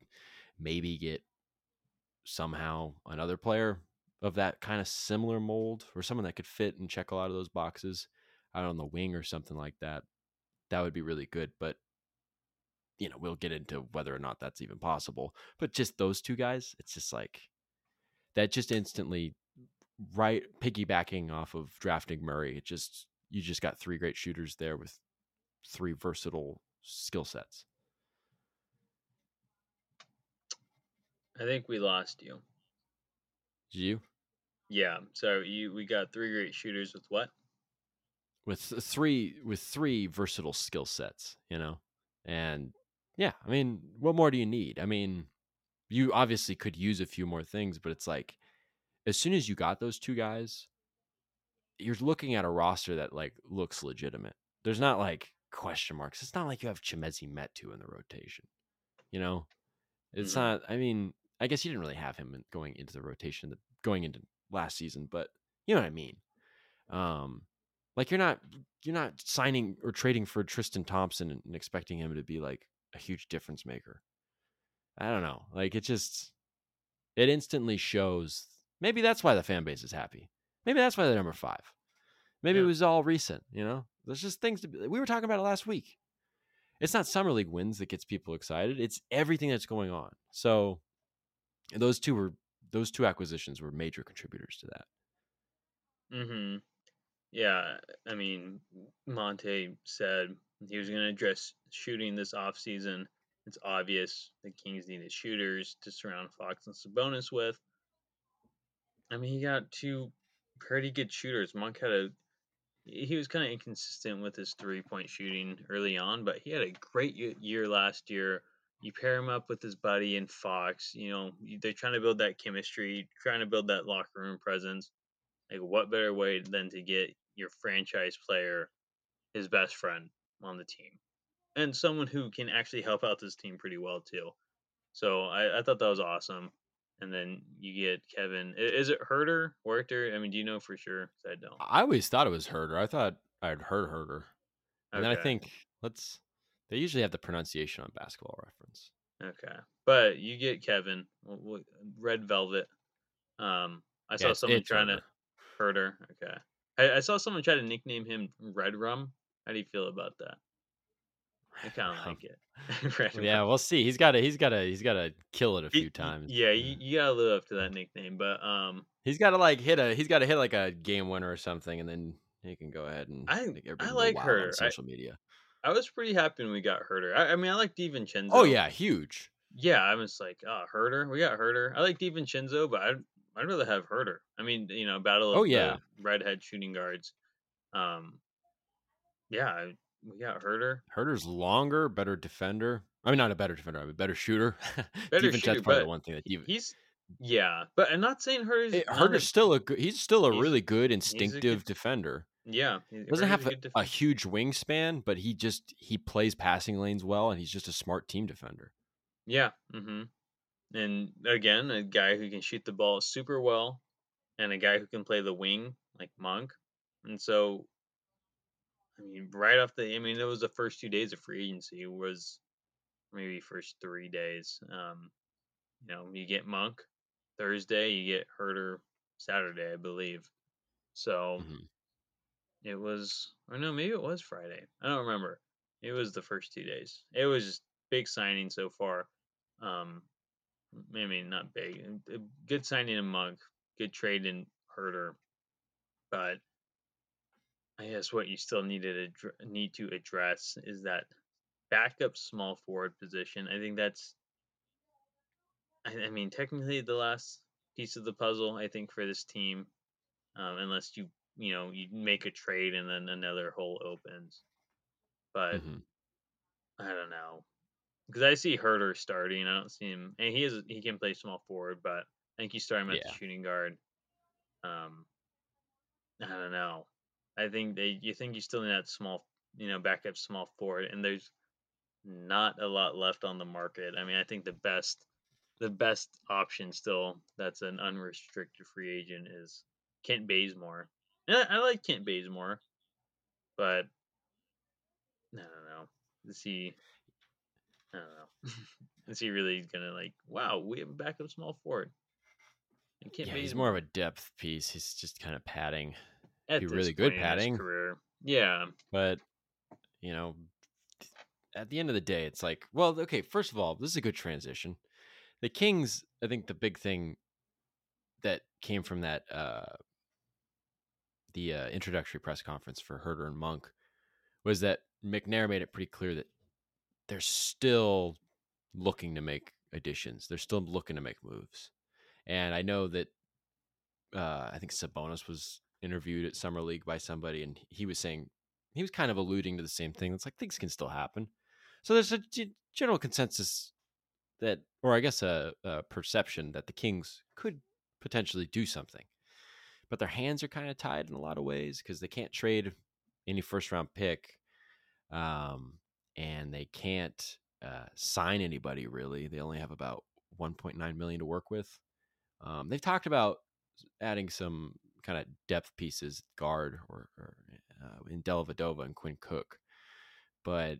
maybe get somehow another player of that kind of similar mold or someone that could fit and check a lot of those boxes out on the wing or something like that, that would be really good. But you know, we'll get into whether or not that's even possible. But just those two guys, it's just like that just instantly right piggybacking off of drafting Murray, it just you just got three great shooters there with three versatile skill sets. I think we lost you. Did you? Yeah. So you we got three great shooters with what? With three with three versatile skill sets, you know, and yeah, I mean, what more do you need? I mean, you obviously could use a few more things, but it's like as soon as you got those two guys, you're looking at a roster that like looks legitimate. There's not like question marks. It's not like you have Chimezie Metu in the rotation. You know, it's Mhm. not. I mean, I guess you didn't really have him going into the rotation the, going into last season, but you know what I mean. Um, like you're not you're not signing or trading for Tristan Thompson and expecting him to be like a huge difference maker. I don't know. Like it just it instantly shows. Maybe that's why the fan base is happy. Maybe that's why they're number five. Maybe Yeah. it was all recent. You know, there's just things to. Be, we were talking about it last week. It's not summer league wins that gets people excited. It's everything that's going on. So those two were those two acquisitions were major contributors to that. Mm-hmm. Yeah, I mean, Monte said he was going to address shooting this offseason. It's obvious the Kings needed shooters to surround Fox and Sabonis with. I mean, he got two pretty good shooters. Monk had a he was kind of inconsistent with his three point shooting early on, but he had a great year last year. You pair him up with his buddy and Fox, you know, they're trying to build that chemistry, trying to build that locker room presence. Like, what better way than to get your franchise player, his best friend, on the team, and someone who can actually help out this team pretty well too. So I, I thought that was awesome. And then you get Kevin. Is it Herder? Werther? I mean, do you know for sure? I don't. I always thought it was Herder. I thought I'd heard Herder, and then I think let's. They usually have the pronunciation on Basketball Reference. Okay, but you get Kevin, Red Velvet. Um, I Yeah, saw someone trying Herder. to Herder. Okay, I, I saw someone try to nickname him Red Rum. How do you feel about that? I (sighs) kind of Um, like it. (laughs) Yeah, we'll see. He's got to. He's got to. He's got to kill it a few times. Yeah, you, you gotta live up to that nickname. But um, He's got to like hit a. He's got to hit like a game winner or something, and then he can go ahead and I- I like her on I- social media. I was pretty happy when we got Huerter. I, I mean, I like DiVincenzo. Oh yeah, huge. yeah. I was like, oh, Huerter. We got Huerter. I like DiVincenzo, but I'd I'd rather have Huerter. I mean, you know, battle of Oh, yeah. the redhead shooting guards. Um, yeah, we got Huerter. Huerter's longer, better defender. I mean, not a better defender. I mean, better shooter. (laughs) Better shooter, probably but the one thing that He's yeah, but I'm not saying Huerter's It- Huerter's a- still a good. He's still a he's- really good good- instinctive defender. yeah. he- Doesn't have a, good a huge wingspan, but he just he plays passing lanes well, and he's just a smart team defender. Yeah. Mm-hmm. And again, a guy who can shoot the ball super well, and a guy who can play the wing like Monk. And so, I mean, right off the, I mean, it was the first two days of free agency was maybe first three days. Um, you know, you get Monk Thursday, you get Huerter Saturday, I believe. So Mhm. it was, or no, maybe it was Friday. I don't remember. It was the first two days. It was just big signing so far. Um, I mean, not big. Good signing in Monk. Good trade in Huerter. But I guess what you still needed to need to address is that backup small forward position. I think that's. I, I mean, technically the last piece of the puzzle. I think for this team, um, unless you you know you make a trade and then another hole opens. But Mhm. I don't know. Because I see Huerter starting. I don't see him, and he is he can play small forward, but I think you start him at Yeah. the shooting guard. Um, I don't know. I think they you think you still need that small, you know, backup small forward, and there's not a lot left on the market. I mean, I think the best the best option still that's an unrestricted free agent is Kent Bazemore. And I, I like Kent Bazemore, but I don't know. Is he? I don't know. (laughs) Is he really gonna like? Wow, we have a backup small forward. Yeah, he's more of a depth piece. He's just kind of padding, at be really good padding. career. Yeah, but you know, at the end of the day, it's like, well, okay. First of all, this is a good transition. The Kings, I think, the big thing that came from that uh the uh, introductory press conference for Huerter and Monk was that McNair made it pretty clear that they're still looking to make additions. They're still looking to make moves. And I know that uh, I think Sabonis was interviewed at summer league by somebody, and he was saying he was kind of alluding to the same thing. It's like things can still happen. So there's a g- general consensus that, or I guess a, a perception that the Kings could potentially do something, but their hands are kind of tied in a lot of ways because they can't trade any first round pick, um, and they can't uh, sign anybody really. They only have about 1.9 million to work with. Um, they've talked about adding some kind of depth pieces, guard or, or uh, in Dellavedova and Quinn Cook, but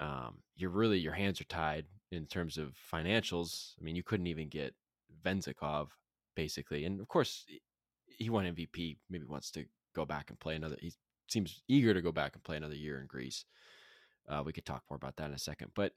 um, you're really your hands are tied in terms of financials. I mean, you couldn't even get Vezenkov basically, and of course he won MVP. Maybe wants to go back and play another. He seems eager to go back and play another year in Greece. Uh, we could talk more about that in a second, but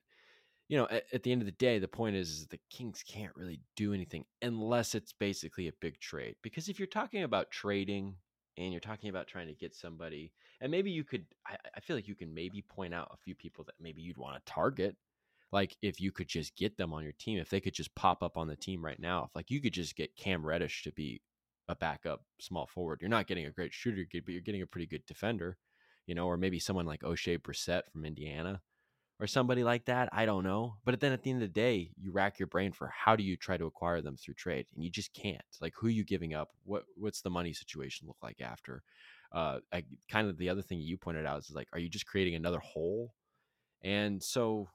you know, at, at, the end of the day, the point is, is the Kings can't really do anything unless it's basically a big trade. Because if you're talking about trading and you're talking about trying to get somebody, and maybe you could, I, I feel like you can maybe point out a few people that maybe you'd want to target. Like if you could just get them on your team, if they could just pop up on the team right now, if like you could just get Cam Reddish to be a backup small forward, you're not getting a great shooter, but you're getting a pretty good defender, you know, or maybe someone like Oshae Brissett from Indiana or somebody like that. I don't know. But then at the end of the day, you rack your brain for how do you try to acquire them through trade, and you just can't. Like, who are you giving up? What what's the money situation look like after? Uh, I, kind of the other thing you pointed out is like, are you just creating another hole? And so,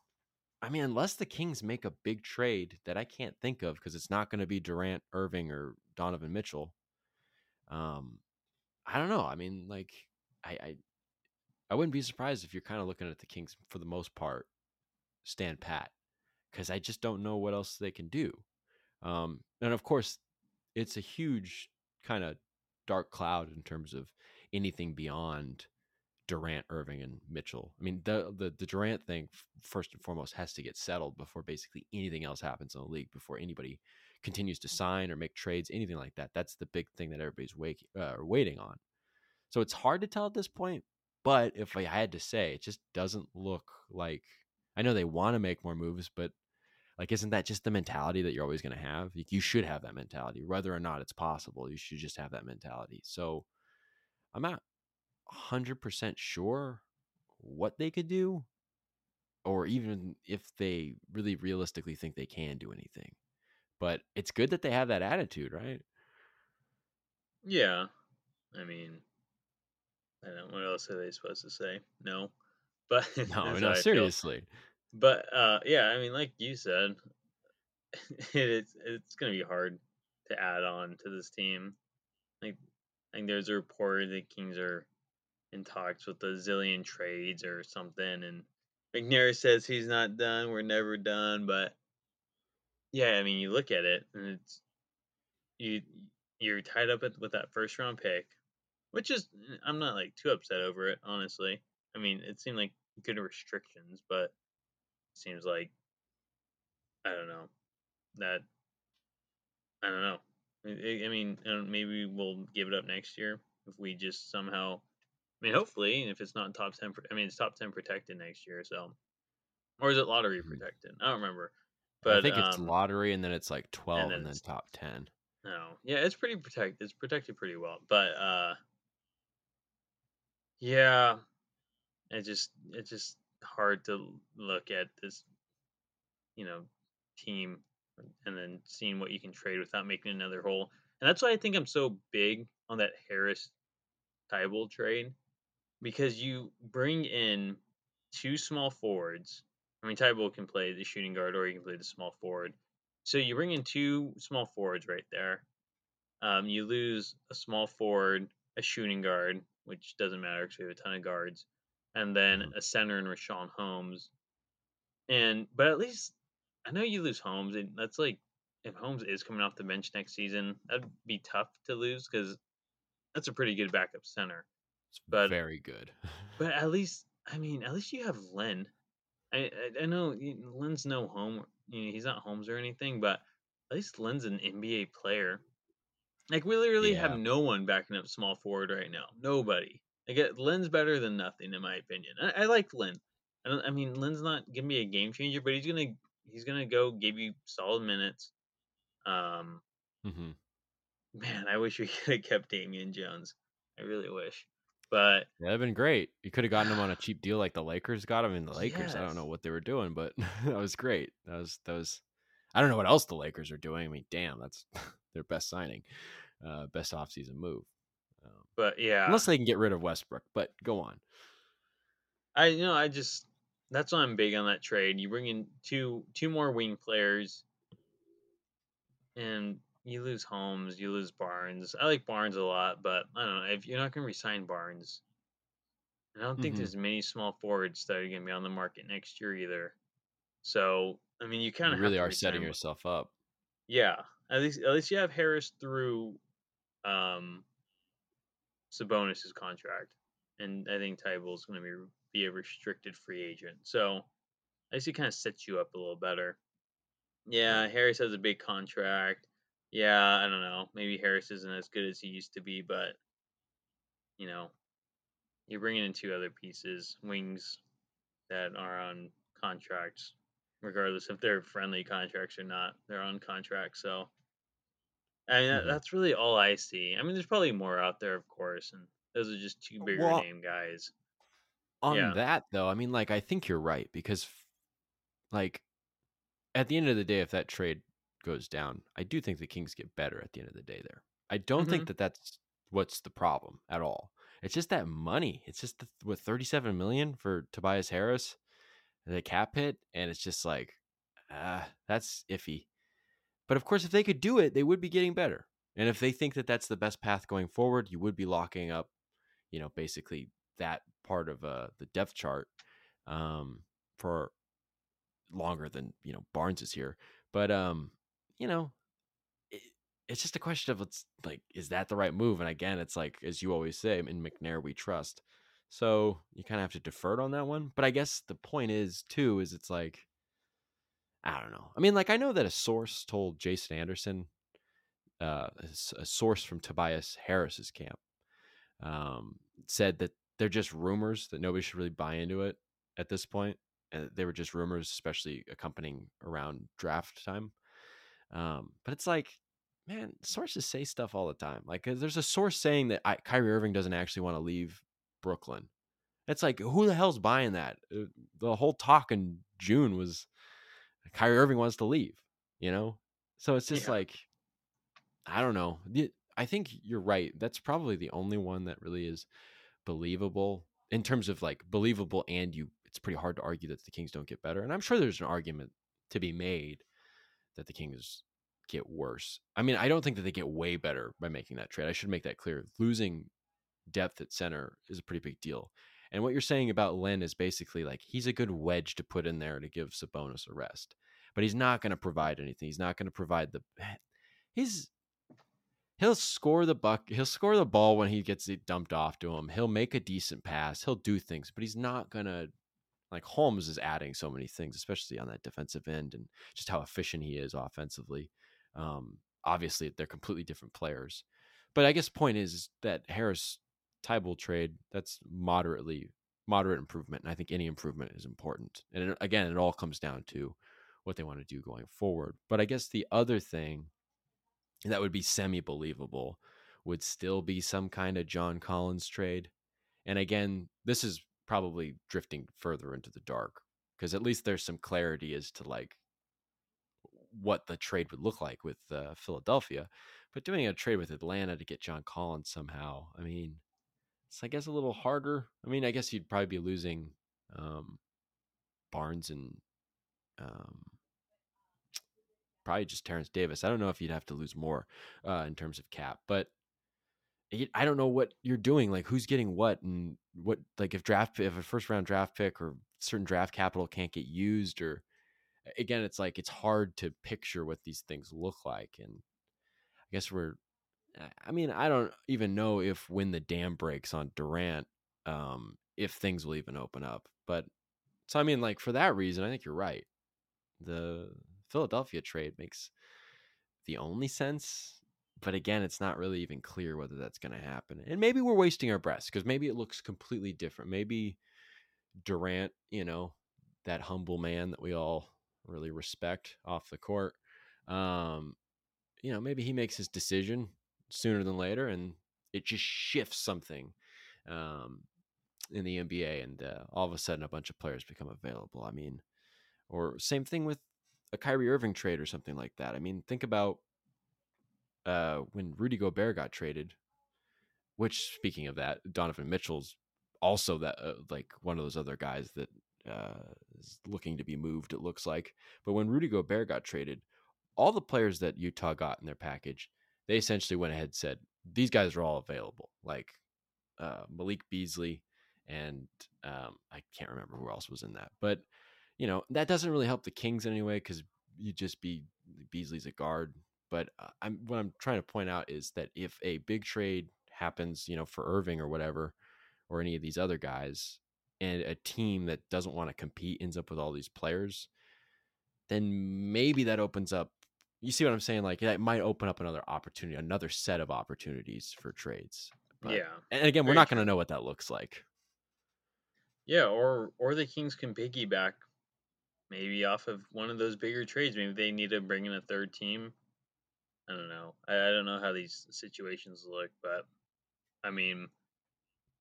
I mean, unless the Kings make a big trade that I can't think of because it's not going to be Durant, Irving, or Donovan Mitchell. Um, I don't know. I mean, like, I, I I wouldn't be surprised if you're kind of looking at the Kings for the most part stand pat because I just don't know what else they can do. Um, and of course, it's a huge kind of dark cloud in terms of anything beyond Durant, Irving, and Mitchell. I mean, the, the the Durant thing first and foremost has to get settled before basically anything else happens in the league. Before anybody continues to sign or make trades, anything like that. That's the big thing that everybody's wake, uh, waiting on. So it's hard to tell at this point. But if I had to say, it just doesn't look like. I know they want to make more moves, but like, isn't that just the mentality that you're always going to have? You should have that mentality, whether or not it's possible. You should just have that mentality. So I'm not 100% sure what they could do, or even if they really realistically think they can do anything. But it's good that they have that attitude, right? Yeah. I mean, I don't know what else are they supposed to say. No, (laughs) but (laughs) no, no, seriously. But uh, yeah, I mean, like you said, (laughs) it's it's gonna be hard to add on to this team. Like, I think there's a report that Kings are in talks with a zillion trades or something, and McNair says he's not done. We're never done, but yeah, I mean, you look at it, and it's you you're tied up with that first round pick which is eh, I'm not like too upset over it, honestly. I mean, it seemed like good restrictions, but it seems like I don't know that I don't know. I, I mean, maybe we'll give it up next year if we just somehow. I mean, hopefully, if it's not top ten, I mean, it's top ten protected next year. So, or is it lottery hmm. protected? I don't remember. But I think it's um, lottery, and then it's like twelve, and then, and then top ten. No, yeah, it's pretty protected. It's protected pretty well, but uh, yeah, it just it's just hard to look at this, you know, team and then seeing what you can trade without making another hole. And that's why I think I'm so big on that Harris Thybulle trade because you bring in two small forwards. I mean, Thybulle can play the shooting guard or he can play the small forward. So you bring in two small forwards right there. Um, you lose a small forward, a shooting guard, which doesn't matter because we have a ton of guards, and then mm-hmm. a center in Richaun Holmes. And but at least I know you lose Holmes, and that's like if Holmes is coming off the bench next season, that'd be tough to lose because that's a pretty good backup center. It's but very good. (laughs) but at least I mean, at least you have Len. I I, I know Len's no home. You know, he's not Holmes or anything, but at least Len's an NBA player. Like we literally yeah. have no one backing up small forward right now. Nobody. Like Len's better than nothing in my opinion. I, I like Len. I, I, mean, Len's not gonna be a game changer, but he's gonna he's gonna go give you solid minutes. Um, mm-hmm. man, I wish we (laughs) could have kept Damian Jones. I really wish. But that'd have been great. You could have gotten him on a cheap deal like the Lakers got him. In the Lakers, yes. I don't know what they were doing, but (laughs) that was great. That was that was. I don't know what else the Lakers are doing. I mean, damn, that's (laughs) their best signing, uh, best offseason move. Um, but yeah, unless they can get rid of Westbrook. But go on. I you know I just that's why I'm big on that trade. You bring in two two more wing players, and you lose Holmes, you lose Barnes. I like Barnes a lot, but I don't know if you're not going to resign Barnes. I don't think mm-hmm. there's many small forwards that are going to be on the market next year either. So I mean, you kind of really are setting yourself up. Yeah, at least at least you have Harris through um, Sabonis's contract, and I think Thybulle is going to be be a restricted free agent. So I guess it kind of sets you up a little better. Yeah, Harris has a big contract. Yeah, I don't know. Maybe Harris isn't as good as he used to be, but you know, you're bringing in two other pieces, wings that are on contracts, regardless if they're friendly contracts or not. They're on contract, so I mean, mm-hmm. that's really all I see. I mean, there's probably more out there, of course, and those are just two bigger well, name guys. On yeah. that though, I mean, like I think you're right because, like, at the end of the day, if that trade goes down, I do think the Kings get better at the end of the day. There, I don't mm-hmm. think that that's what's the problem at all. It's just that money. It's just the, what 37 million for Tobias Harris, the cap hit, and it's just like, ah, uh, that's iffy. But of course, if they could do it, they would be getting better. And if they think that that's the best path going forward, you would be locking up, you know, basically that part of uh, the depth chart um, for longer than you know Barnes is here. But um, you know, it, it's just a question of it's like, is that the right move? And again, it's like as you always say, in McNair we trust. So you kind of have to defer it on that one. But I guess the point is too is it's like I don't know. I mean, like I know that a source told Jason Anderson, uh, a source from Tobias Harris's camp, um, said that they're just rumors that nobody should really buy into it at this point. And they were just rumors, especially accompanying around draft time. Um, but it's like, man, sources say stuff all the time. Like, there's a source saying that I, Kyrie Irving doesn't actually want to leave Brooklyn. It's like, who the hell's buying that? Uh, the whole talk in June was Kyrie Irving wants to leave, you know? So it's just yeah. like, I don't know. I think you're right. That's probably the only one that really is believable in terms of like believable and you it's pretty hard to argue that the Kings don't get better. And I'm sure there's an argument to be made that the Kings get worse. I mean, I don't think that they get way better by making that trade. I should make that clear. Losing depth at center is a pretty big deal. And what you're saying about Len is basically like he's a good wedge to put in there to give Sabonis a rest, but he's not going to provide anything. He's not going to provide the. He's he'll score the buck. He'll score the ball when he gets it dumped off to him. He'll make a decent pass. He'll do things, but he's not gonna. Like Holmes is adding so many things, especially on that defensive end, and just how efficient he is offensively. Um, obviously, they're completely different players, but I guess point is that Harris Thybulle trade that's moderately moderate improvement, and I think any improvement is important. And again, it all comes down to what they want to do going forward. But I guess the other thing that would be semi believable would still be some kind of John Collins trade. And again, this is probably drifting further into the dark because at least there's some clarity as to like what the trade would look like with uh, Philadelphia. But doing a trade with Atlanta to get John Collins somehow, I mean, it's I guess a little harder. I mean, I guess you'd probably be losing um, Barnes and um, probably just Terence Davis. I don't know if you'd have to lose more uh, in terms of cap, but I don't know what you're doing. Like who's getting what and what like if draft if a first round draft pick or certain draft capital can't get used or again it's like it's hard to picture what these things look like and I guess we're I mean I don't even know if when the dam breaks on Durant um if things will even open up but so I mean like for that reason I think you're right the Philadelphia trade makes the only sense. But again, it's not really even clear whether that's going to happen. And maybe we're wasting our breaths because maybe it looks completely different. Maybe Durant, you know, that humble man that we all really respect off the court, um, you know, maybe he makes his decision sooner than later, and it just shifts something um, in the NBA, and uh, all of a sudden, a bunch of players become available. I mean, or same thing with a Kyrie Irving trade or something like that. I mean, think about uh, when Rudy Gobert got traded. Which, speaking of that, Donovan Mitchell's also that uh, like one of those other guys that uh, is looking to be moved. It looks like, but when Rudy Gobert got traded, all the players that Utah got in their package, they essentially went ahead and said these guys are all available. Like uh, Malik Beasley and um, I can't remember who else was in that, but you know that doesn't really help the Kings anyway because you just be Beasley's a guard. But uh, I'm what I'm trying to point out is that if a big trade happens, you know, for Irving or whatever, or any of these other guys, and a team that doesn't want to compete ends up with all these players, then maybe that opens up. You see what I'm saying? Like that might open up another opportunity, another set of opportunities for trades. But, yeah. And again, we're not going to know what that looks like. Yeah, or or the Kings can piggyback maybe off of one of those bigger trades. Maybe they need to bring in a third team. I don't know. I, I don't know how these situations look, but I mean,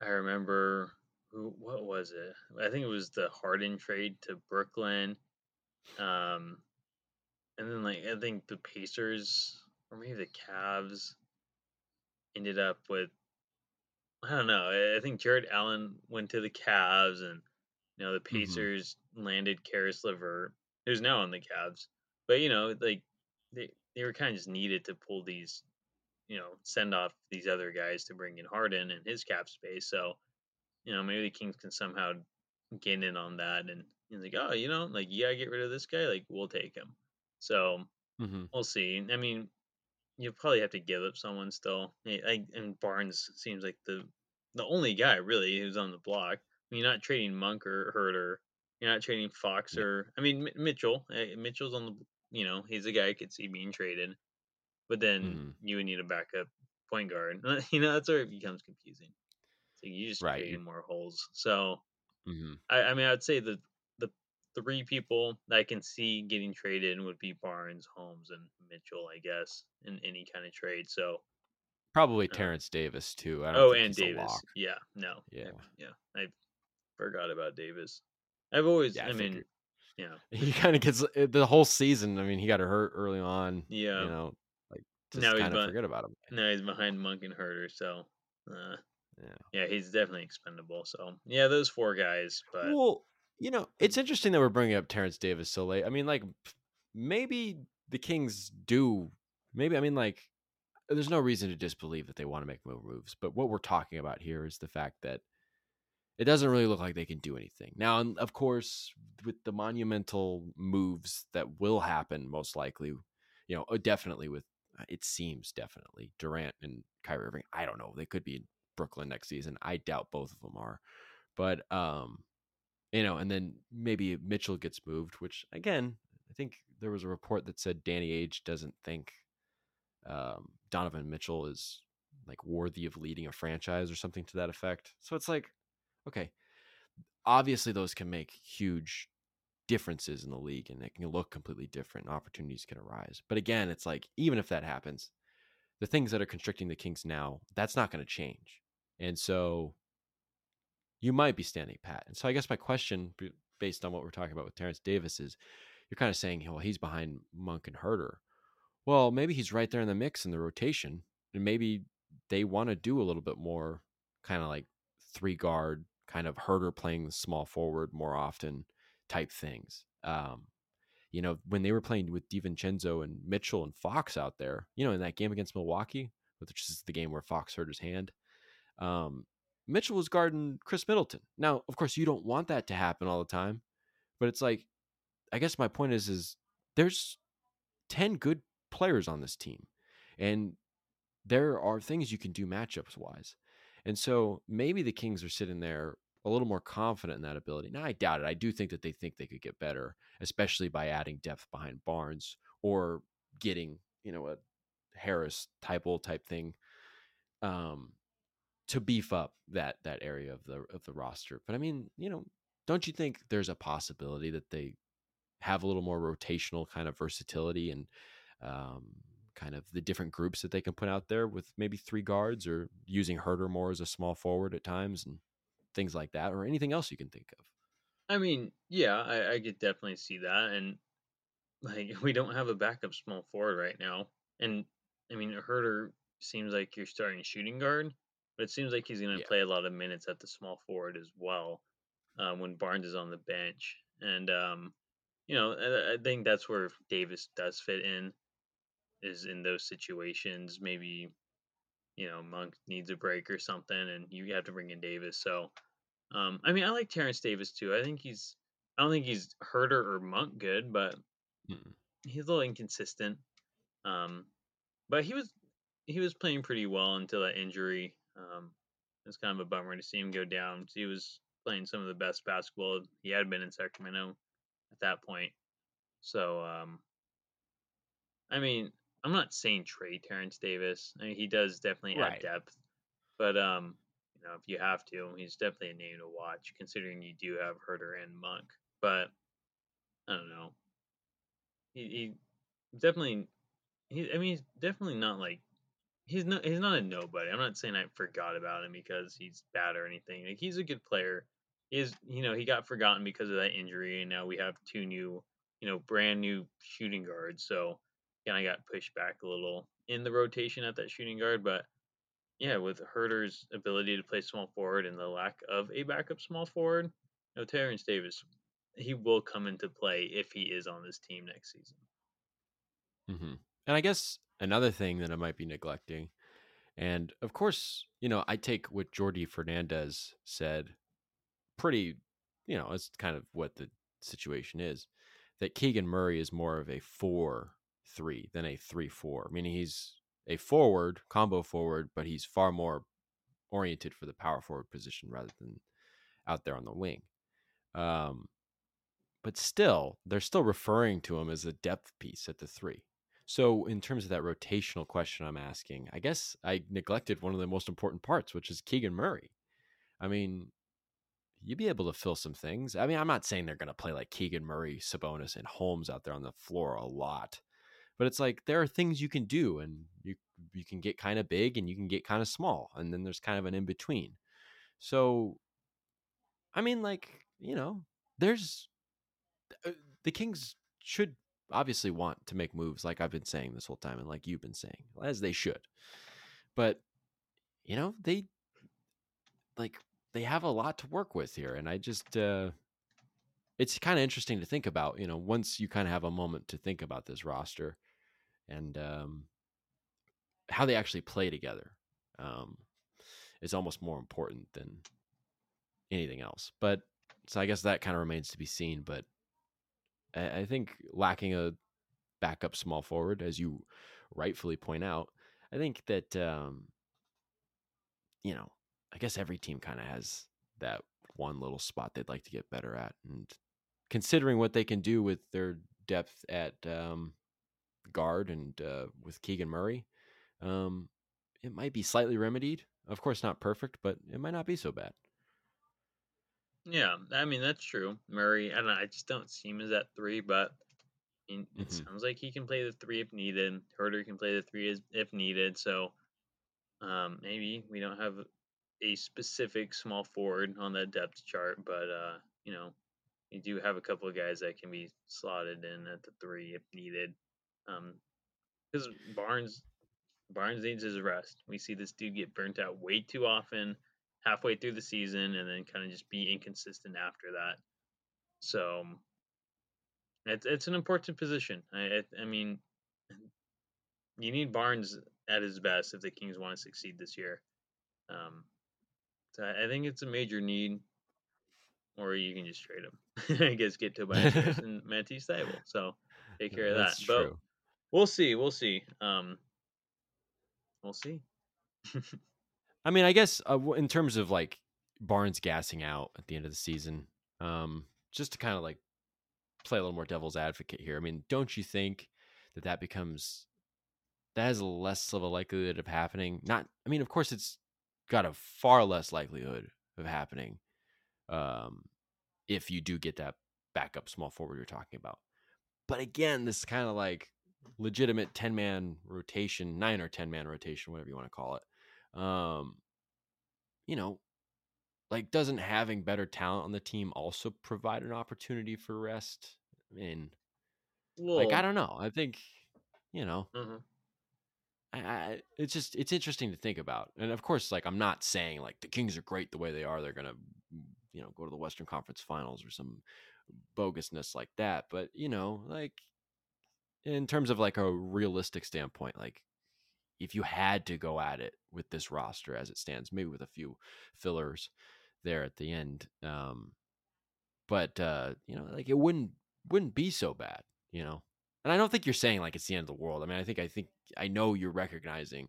I remember who what was it? I think it was the Harden trade to Brooklyn. Um and then like I think the Pacers or maybe the Cavs ended up with I don't know. I think Jarrett Allen went to the Cavs and you know the Mm-hmm. Pacers landed Caris LeVert, who's now on the Cavs. But you know, like they they were kind of just needed to pull these, you know, send off these other guys to bring in Harden and his cap space. So, you know, maybe the Kings can somehow get in on that and he's like, oh, you know, like you gotta get rid of this guy, like we'll take him. So hmm we'll see. I mean, you probably have to give up someone still. I, I, and Barnes seems like the the only guy really who's on the block. I mean, you're not trading Monk or Huerter. You're not trading Fox or I mean M- Mitchell. Uh, Mitchell's on the you know he's a guy I could see being traded, but then Mhm. you would need a backup point guard. (laughs) you know that's where it becomes confusing. So you just Right, creating more holes. So hmm I, I mean I'd say the three people that I can see getting traded would be Barnes, Holmes, and Mitchell. I guess in any kind of trade. So Probably Uh, Terrence Davis too. I don't Oh, and Davis. Yeah, no. Yeah. yeah. I forgot about Davis. I've always, Yeah, I I, mean, yeah, (laughs) He kind of gets uh, the whole season. I mean, he got hurt early on. yeah. You know, like just Now he's kind of forget about him. Now he's behind Monk and Huerter, so uh, Yeah. yeah, he's definitely expendable. So yeah, those four guys. But Well, you know, it's interesting that we're bringing up Terence Davis so late. I mean, like, maybe the Kings do. Maybe I mean, like, there's no reason to disbelieve that they want to make more moves. But what we're talking about here is the fact that it doesn't really look like they can do anything now. And of course, with the monumental moves that will happen, most likely, you know, uh, definitely with uh, it seems definitely Durant and Kyrie Irving. I don't know. They could be in Brooklyn next season. I doubt both of them are, but um, you know, and then maybe Mitchell gets moved, which again, I think there was a report that said Danny Ainge doesn't think um, Donovan Mitchell is like worthy of leading a franchise or something to that effect. So it's like, okay, obviously those can make huge differences in the league and it can look completely different. Opportunities can arise. But again, it's like, even if that happens, the things that are constricting the Kings now, that's not going to change. And so you might be standing pat. And so I guess my question, based on what we're talking about with Terence Davis, is you're kind of saying, well, he's behind Monk and Huerter. Well, maybe he's right there in the mix in the rotation, and maybe they want to do a little bit more, kind of like three guard, kind of Huerter playing the small forward more often, type things. Um, you know, when they were playing with DiVincenzo and Mitchell and Fox out there, you know, in that game against Milwaukee, which is the game where Fox hurt his hand, um, Mitchell was guarding Khris Middleton. Now, of course, you don't want that to happen all the time, but it's like, I guess my point is, is there's ten good players on this team, and there are things you can do matchups wise, and so maybe the Kings are sitting there a little more confident in that ability. Now, I doubt it. I do think that they think they could get better, especially by adding depth behind Barnes or getting you know a Harris type old type thing. Um, to beef up that that area of the of the roster. But I mean, you know, don't you think there's a possibility that they have a little more rotational kind of versatility and um, kind of the different groups that they can put out there with maybe three guards or using Huerter more as a small forward at times and things like that, or anything else you can think of. I mean, yeah, I, I could definitely see that, and like (laughs) we don't have a backup small forward right now, and I mean Huerter seems like you're starting shooting guard, but it seems like he's going to Yeah. play a lot of minutes at the small forward as well um, when Barnes is on the bench, and um, you know I, I think that's where Davis does fit in, is in those situations. Maybe you know Monk needs a break or something, and you have to bring in Davis. So um, I mean, I like Terence Davis too. I think he's I don't think he's Huerter or Monk good, but Mm. he's a little inconsistent. Um, but he was he was playing pretty well until that injury. Um, it was kind of a bummer to see him go down. He was playing some of the best basketball he had been in Sacramento at that point. So, um, I mean, I'm not saying trade Terence Davis. I mean, he does definitely add depth, but um, you know, if you have to, he's definitely a name to watch, considering you do have Huerter and Monk. But I don't know. He, he definitely he. I mean, he's definitely not like he's not he's not a nobody. I'm not saying I forgot about him because he's bad or anything. Like he's a good player. He is you know he got forgotten because of that injury, and now we have two new you know brand new shooting guards. So kind of got pushed back a little in the rotation at that shooting guard, but. Yeah, with Huerter's ability to play small forward and the lack of a backup small forward, you know, Terence Davis, he will come into play if he is on this team next season. hmm And I guess another thing that I might be neglecting, and of course, you know, I take what Jordi Fernandez said pretty, you know, it's kind of what the situation is that Keegan Murray is more of a 4 3 than a 3 4, meaning he's a forward, combo forward, but he's far more oriented for the power forward position rather than out there on the wing. Um, but still, they're still referring to him as a depth piece at the three. So, in terms of that rotational question I'm asking, I guess I neglected one of the most important parts, which is Keegan Murray. I mean, you'd be able to fill some things. I mean, I'm not saying they're going to play like Keegan Murray, Sabonis, and Holmes out there on the floor a lot, but it's like there are things you can do, and you you can get kind of big and you can get kind of small, and then there's kind of an in between. So, I mean, like you know, there's uh, the Kings should obviously want to make moves, like I've been saying this whole time, and like you've been saying, as they should. But you know, they like they have a lot to work with here, and I just uh it's kind of interesting to think about. You know, once you kind of have a moment to think about this roster and um how they actually play together, um, is almost more important than anything else. But so I guess that kind of remains to be seen. But I, think lacking a backup small forward, as you rightfully point out, I think that um, you know, I guess every team kind of has that one little spot they'd like to get better at, and considering what they can do with their depth at um, guard and uh, with Keegan Murray, um, it might be slightly remedied. Of course, not perfect, but it might not be so bad. Yeah, I mean that's true. Murray, I don't know, I just don't see him as that three, but I mean, it Mhm. sounds like he can play the three if needed. Huerter can play the three as, if needed. So um, maybe we don't have a specific small forward on that depth chart, but uh, you know, we do have a couple of guys that can be slotted in at the three if needed. Um, because Barnes, Barnes needs his rest. We see this dude get burnt out way too often halfway through the season and then kind of just be inconsistent after that. So it's it's an important position. I I, I mean, you need Barnes at his best if the Kings want to succeed this year. Um, so I think it's a major need, or you can just trade him. (laughs) I guess get Tobias (laughs) and Matisse Thybulle. So take care of that. That's But true. we'll see. We'll see. Um, we'll see. (laughs) I mean, I guess uh, in terms of like Barnes gassing out at the end of the season, um, just to kind of like play a little more devil's advocate here. I mean, don't you think that that becomes that has less of a likelihood of happening? Not, I mean, of course, it's got a far less likelihood of happening um, if you do get that backup small forward you're talking about. But again, this kind of like legitimate 10 man rotation, nine or 10 man rotation, whatever you want to call it. Um, you know, like doesn't having better talent on the team also provide an opportunity for rest? I mean, well, like I don't know. I think you know, mm-hmm. I, I, it's just it's interesting to think about. And of course, like I'm not saying like the Kings are great the way they are. They're gonna you know go to the Western Conference Finals or some bogusness like that. But you know, like in terms of like a realistic standpoint, like if you had to go at it with this roster as it stands, maybe with a few fillers there at the end, um, but uh, you know, like it wouldn't wouldn't be so bad, you know. And I don't think you're saying like it's the end of the world. I mean, I think I think I know you're recognizing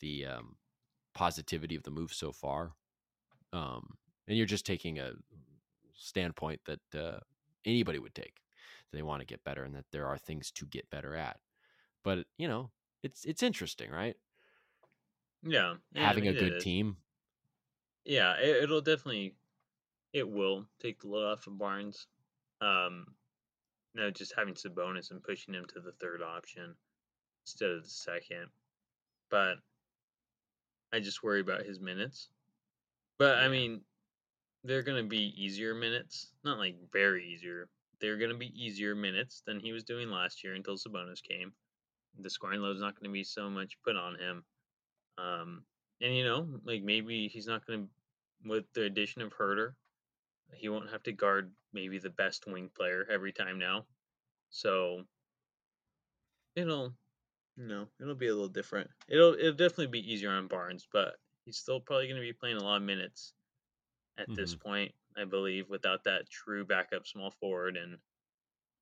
the um, positivity of the move so far, um, and you're just taking a standpoint that uh, anybody would take. That they want to get better, and that there are things to get better at. But you know, it's it's interesting, right? Yeah, having a good team. Yeah, it, it'll definitely, it will take the load off of Barnes. Um, no, just having Sabonis and pushing him to the third option instead of the second. But I just worry about his minutes. But I mean, they're going to be easier minutes. Not like very easier. They're going to be easier minutes than he was doing last year until Sabonis came. The scoring load is not going to be so much put on him. Um, and, you know, like maybe he's not going to, with the addition of Huerter, he won't have to guard maybe the best wing player every time now. So it'll no, it'll be a little different. It'll it'll definitely be easier on Barnes, but he's still probably going to be playing a lot of minutes at mm-hmm. this point, I believe, without that true backup small forward and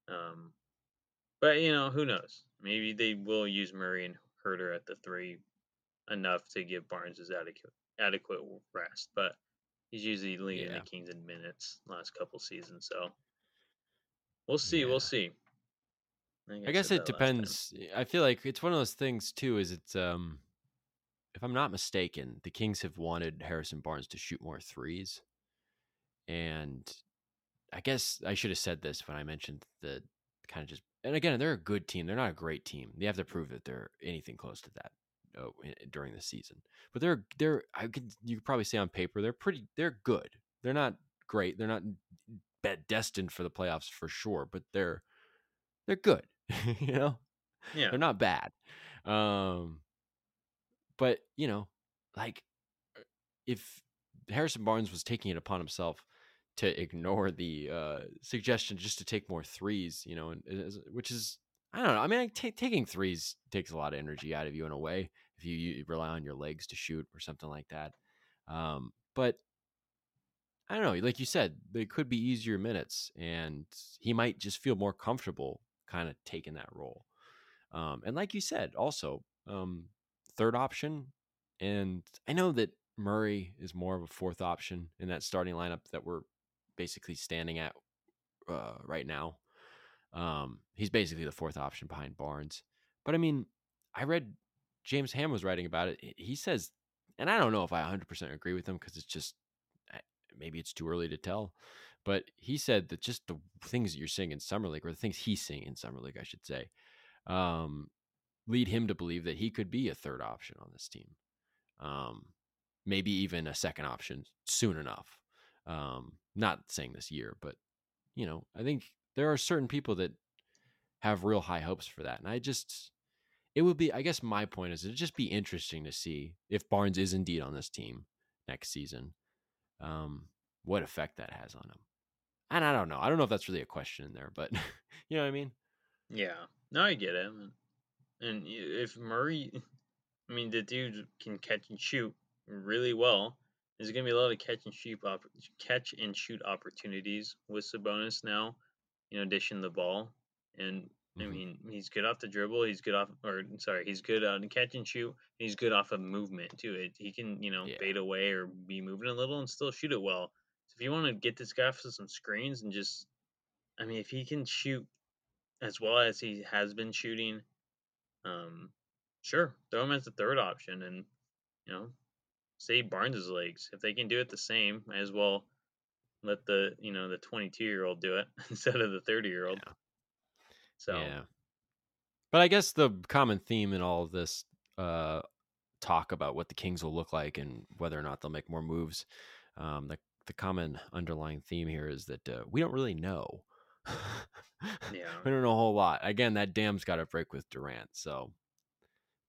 um but you know, who knows? Maybe they will use Murray and Huerter at the three enough to give Barnes his adequate adequate rest. But He's usually leading yeah. the Kings in minutes last couple seasons, so we'll see. Yeah. We'll see. I, I guess it depends. I feel like it's one of those things too. Is it's um, if I'm not mistaken, the Kings have wanted Harrison Barnes to shoot more threes, and I guess I should have said this when I mentioned the kind of just. And again, they're a good team. They're not a great team. They have to prove that they're anything close to that uh, during the season. But they're they're I could you could probably say on paper they're pretty they're good. They're not great. They're not destined for the playoffs for sure, but they're they're good. (laughs) you know, yeah, they're not bad. Um, but you know, like uh, if Harrison Barnes was taking it upon himself to ignore the uh, suggestion just to take more threes, you know, and, which is I don't know. I mean, t- taking threes takes a lot of energy out of you in a way if you, you rely on your legs to shoot or something like that. Um, but I don't know. Like you said, they could be easier minutes, and he might just feel more comfortable kind of taking that role. Um, and like you said, also um, third option. And I know that Murray is more of a fourth option in that starting lineup that we're basically standing at uh, right now. Um, he's basically the fourth option behind Barnes. But I mean, I read James Ham was writing about it. He says, and I don't know if I 100% agree with him because it's just eh, maybe it's too early to tell. But he said that just the things that you're seeing in summer league, or the things he's seeing in summer league, I should say, um, lead him to believe that he could be a third option on this team. Um, maybe even a second option soon enough. Um, not saying this year, but you know, I think there are certain people that have real high hopes for that. And I just, it would be, I guess my point is it'd just be interesting to see if Barnes is indeed on this team next season, um, what effect that has on him. And I don't know. I don't know if that's really a question in there, but (laughs) you know what I mean? Yeah. No, I get it. And if Murray, (laughs) I mean, the dude can catch and shoot really well. There's going to be a lot of catch and shoot op- catch and shoot opportunities with Sabonis now you know, dishing the ball. And mm-hmm. I mean, he's good off the dribble. He's good off, or sorry, he's good on catch and shoot. He's good off of movement too. It, he can, you know, yeah. fade away or be moving a little and still shoot it well. So if you want to get this guy for some screens and just, I mean, if he can shoot as well as he has been shooting, um, sure, throw him as the third option and, you know, save Barnes's legs. If they can do it the same, might as well let the you know the 22 year old do it (laughs) instead of the 30 year old. So yeah. But I guess the common theme in all of this uh, talk about what the Kings will look like and whether or not they'll make more moves, um, the the common underlying theme here is that uh, we don't really know. (laughs) Yeah. we don't know a whole lot. Again, that dam's got to break with Durant. So,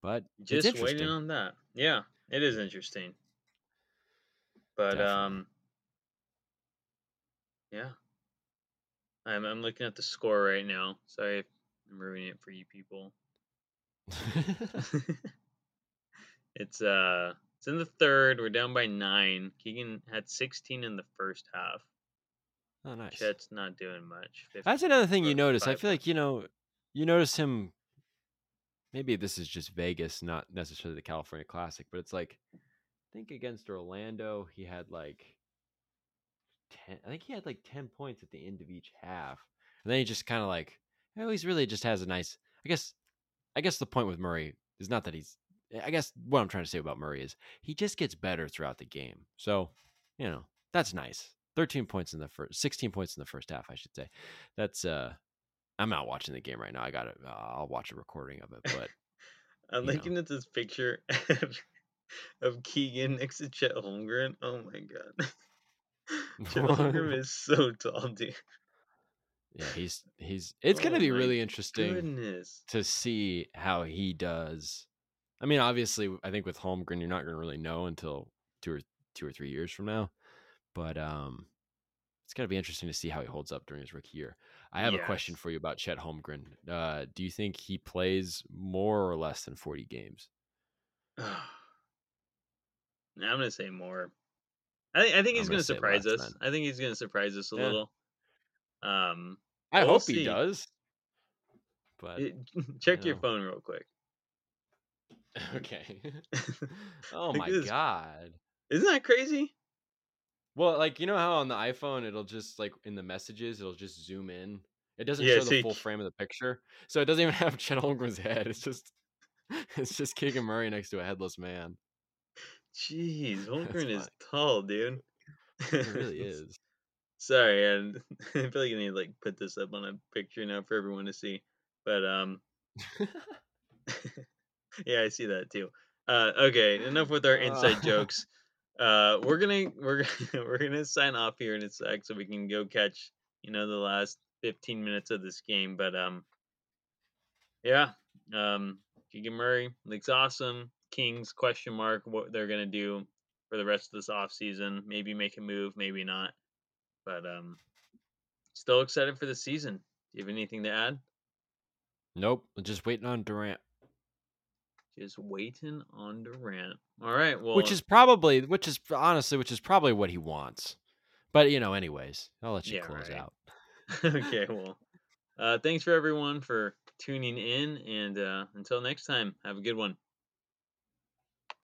but it's Just interesting. waiting on that. Yeah, it is interesting. But Definitely. um yeah. I'm I'm looking at the score right now. Sorry if I'm ruining it for you people. (laughs) (laughs) it's uh it's in the third. We're down by nine. Keegan had 16 in the first half. oh, nice. Chet's not doing much. That's another thing you notice. I feel like you know, you notice him. Maybe this is just Vegas, not necessarily the California Classic, but it's like, I think against Orlando, he had like ten. I think he had like ten points at the end of each half, and then he just kind of like, oh, he's really just has a nice. I guess, I guess the point with Murray is not that he's. I guess what I'm trying to say about Murray is he just gets better throughout the game. So, you know, that's nice. 13 points in the first, 16 points in the first half, I should say. That's uh I'm not watching the game right now. I got to uh, I'll watch a recording of it, but (laughs) I'm you know. looking at this picture of, Keegan next to Chet Holmgren. Oh my god. (laughs) Chet Holmgren (laughs) is so tall, dude. yeah, he's he's it's going Oh to be really interesting Goodness. to see how he does. I mean, obviously, I think with Holmgren, you're not going to really know until two or two or three years from now. But um, it's going to be interesting to see how he holds up during his rookie year. I have a question for you about Chet Holmgren. Uh, do you think he plays more or less than 40 games? (sighs) I'm gonna say more. I think I think he's gonna gonna surprise us. then. I think he's gonna surprise us a Yeah. little. Um, I We'll hope see. he does. But it- (laughs) check you your know. phone real quick. (laughs) okay. (laughs) oh my this. god. Isn't that crazy? Well, like you know how on the iPhone it'll just like in the messages it'll just zoom in. It doesn't Yeah, show the full frame of the picture, so it doesn't even (laughs) have Chet Holmgren's head. It's just it's just Keegan Murray next to a headless man. Jeez, (laughs) Holmgren is tall, dude. It really (laughs) is. Sorry, and I feel like I need to like put this up on a picture now for everyone to see. But um, yeah, I see that too. Uh, okay, enough with our inside Uh. jokes. Uh, we're gonna (laughs) we're we're gonna sign off here in a sec so we can go catch you know the last 15 minutes of this game. But um, yeah, um, Keegan Murray looks awesome. Kings question mark what they're gonna do for the rest of this off season. Maybe make a move, maybe not. But um, still excited for the season. Do you have anything to add? nope, just waiting on Durant, Just waiting on Durant. All right. Well, which is probably, which is honestly, which is probably what he wants. But you know, anyways, I'll let you Yeah, close right. out. (laughs) okay. Well, uh, thanks for everyone for tuning in, and uh, until next time, have a good one.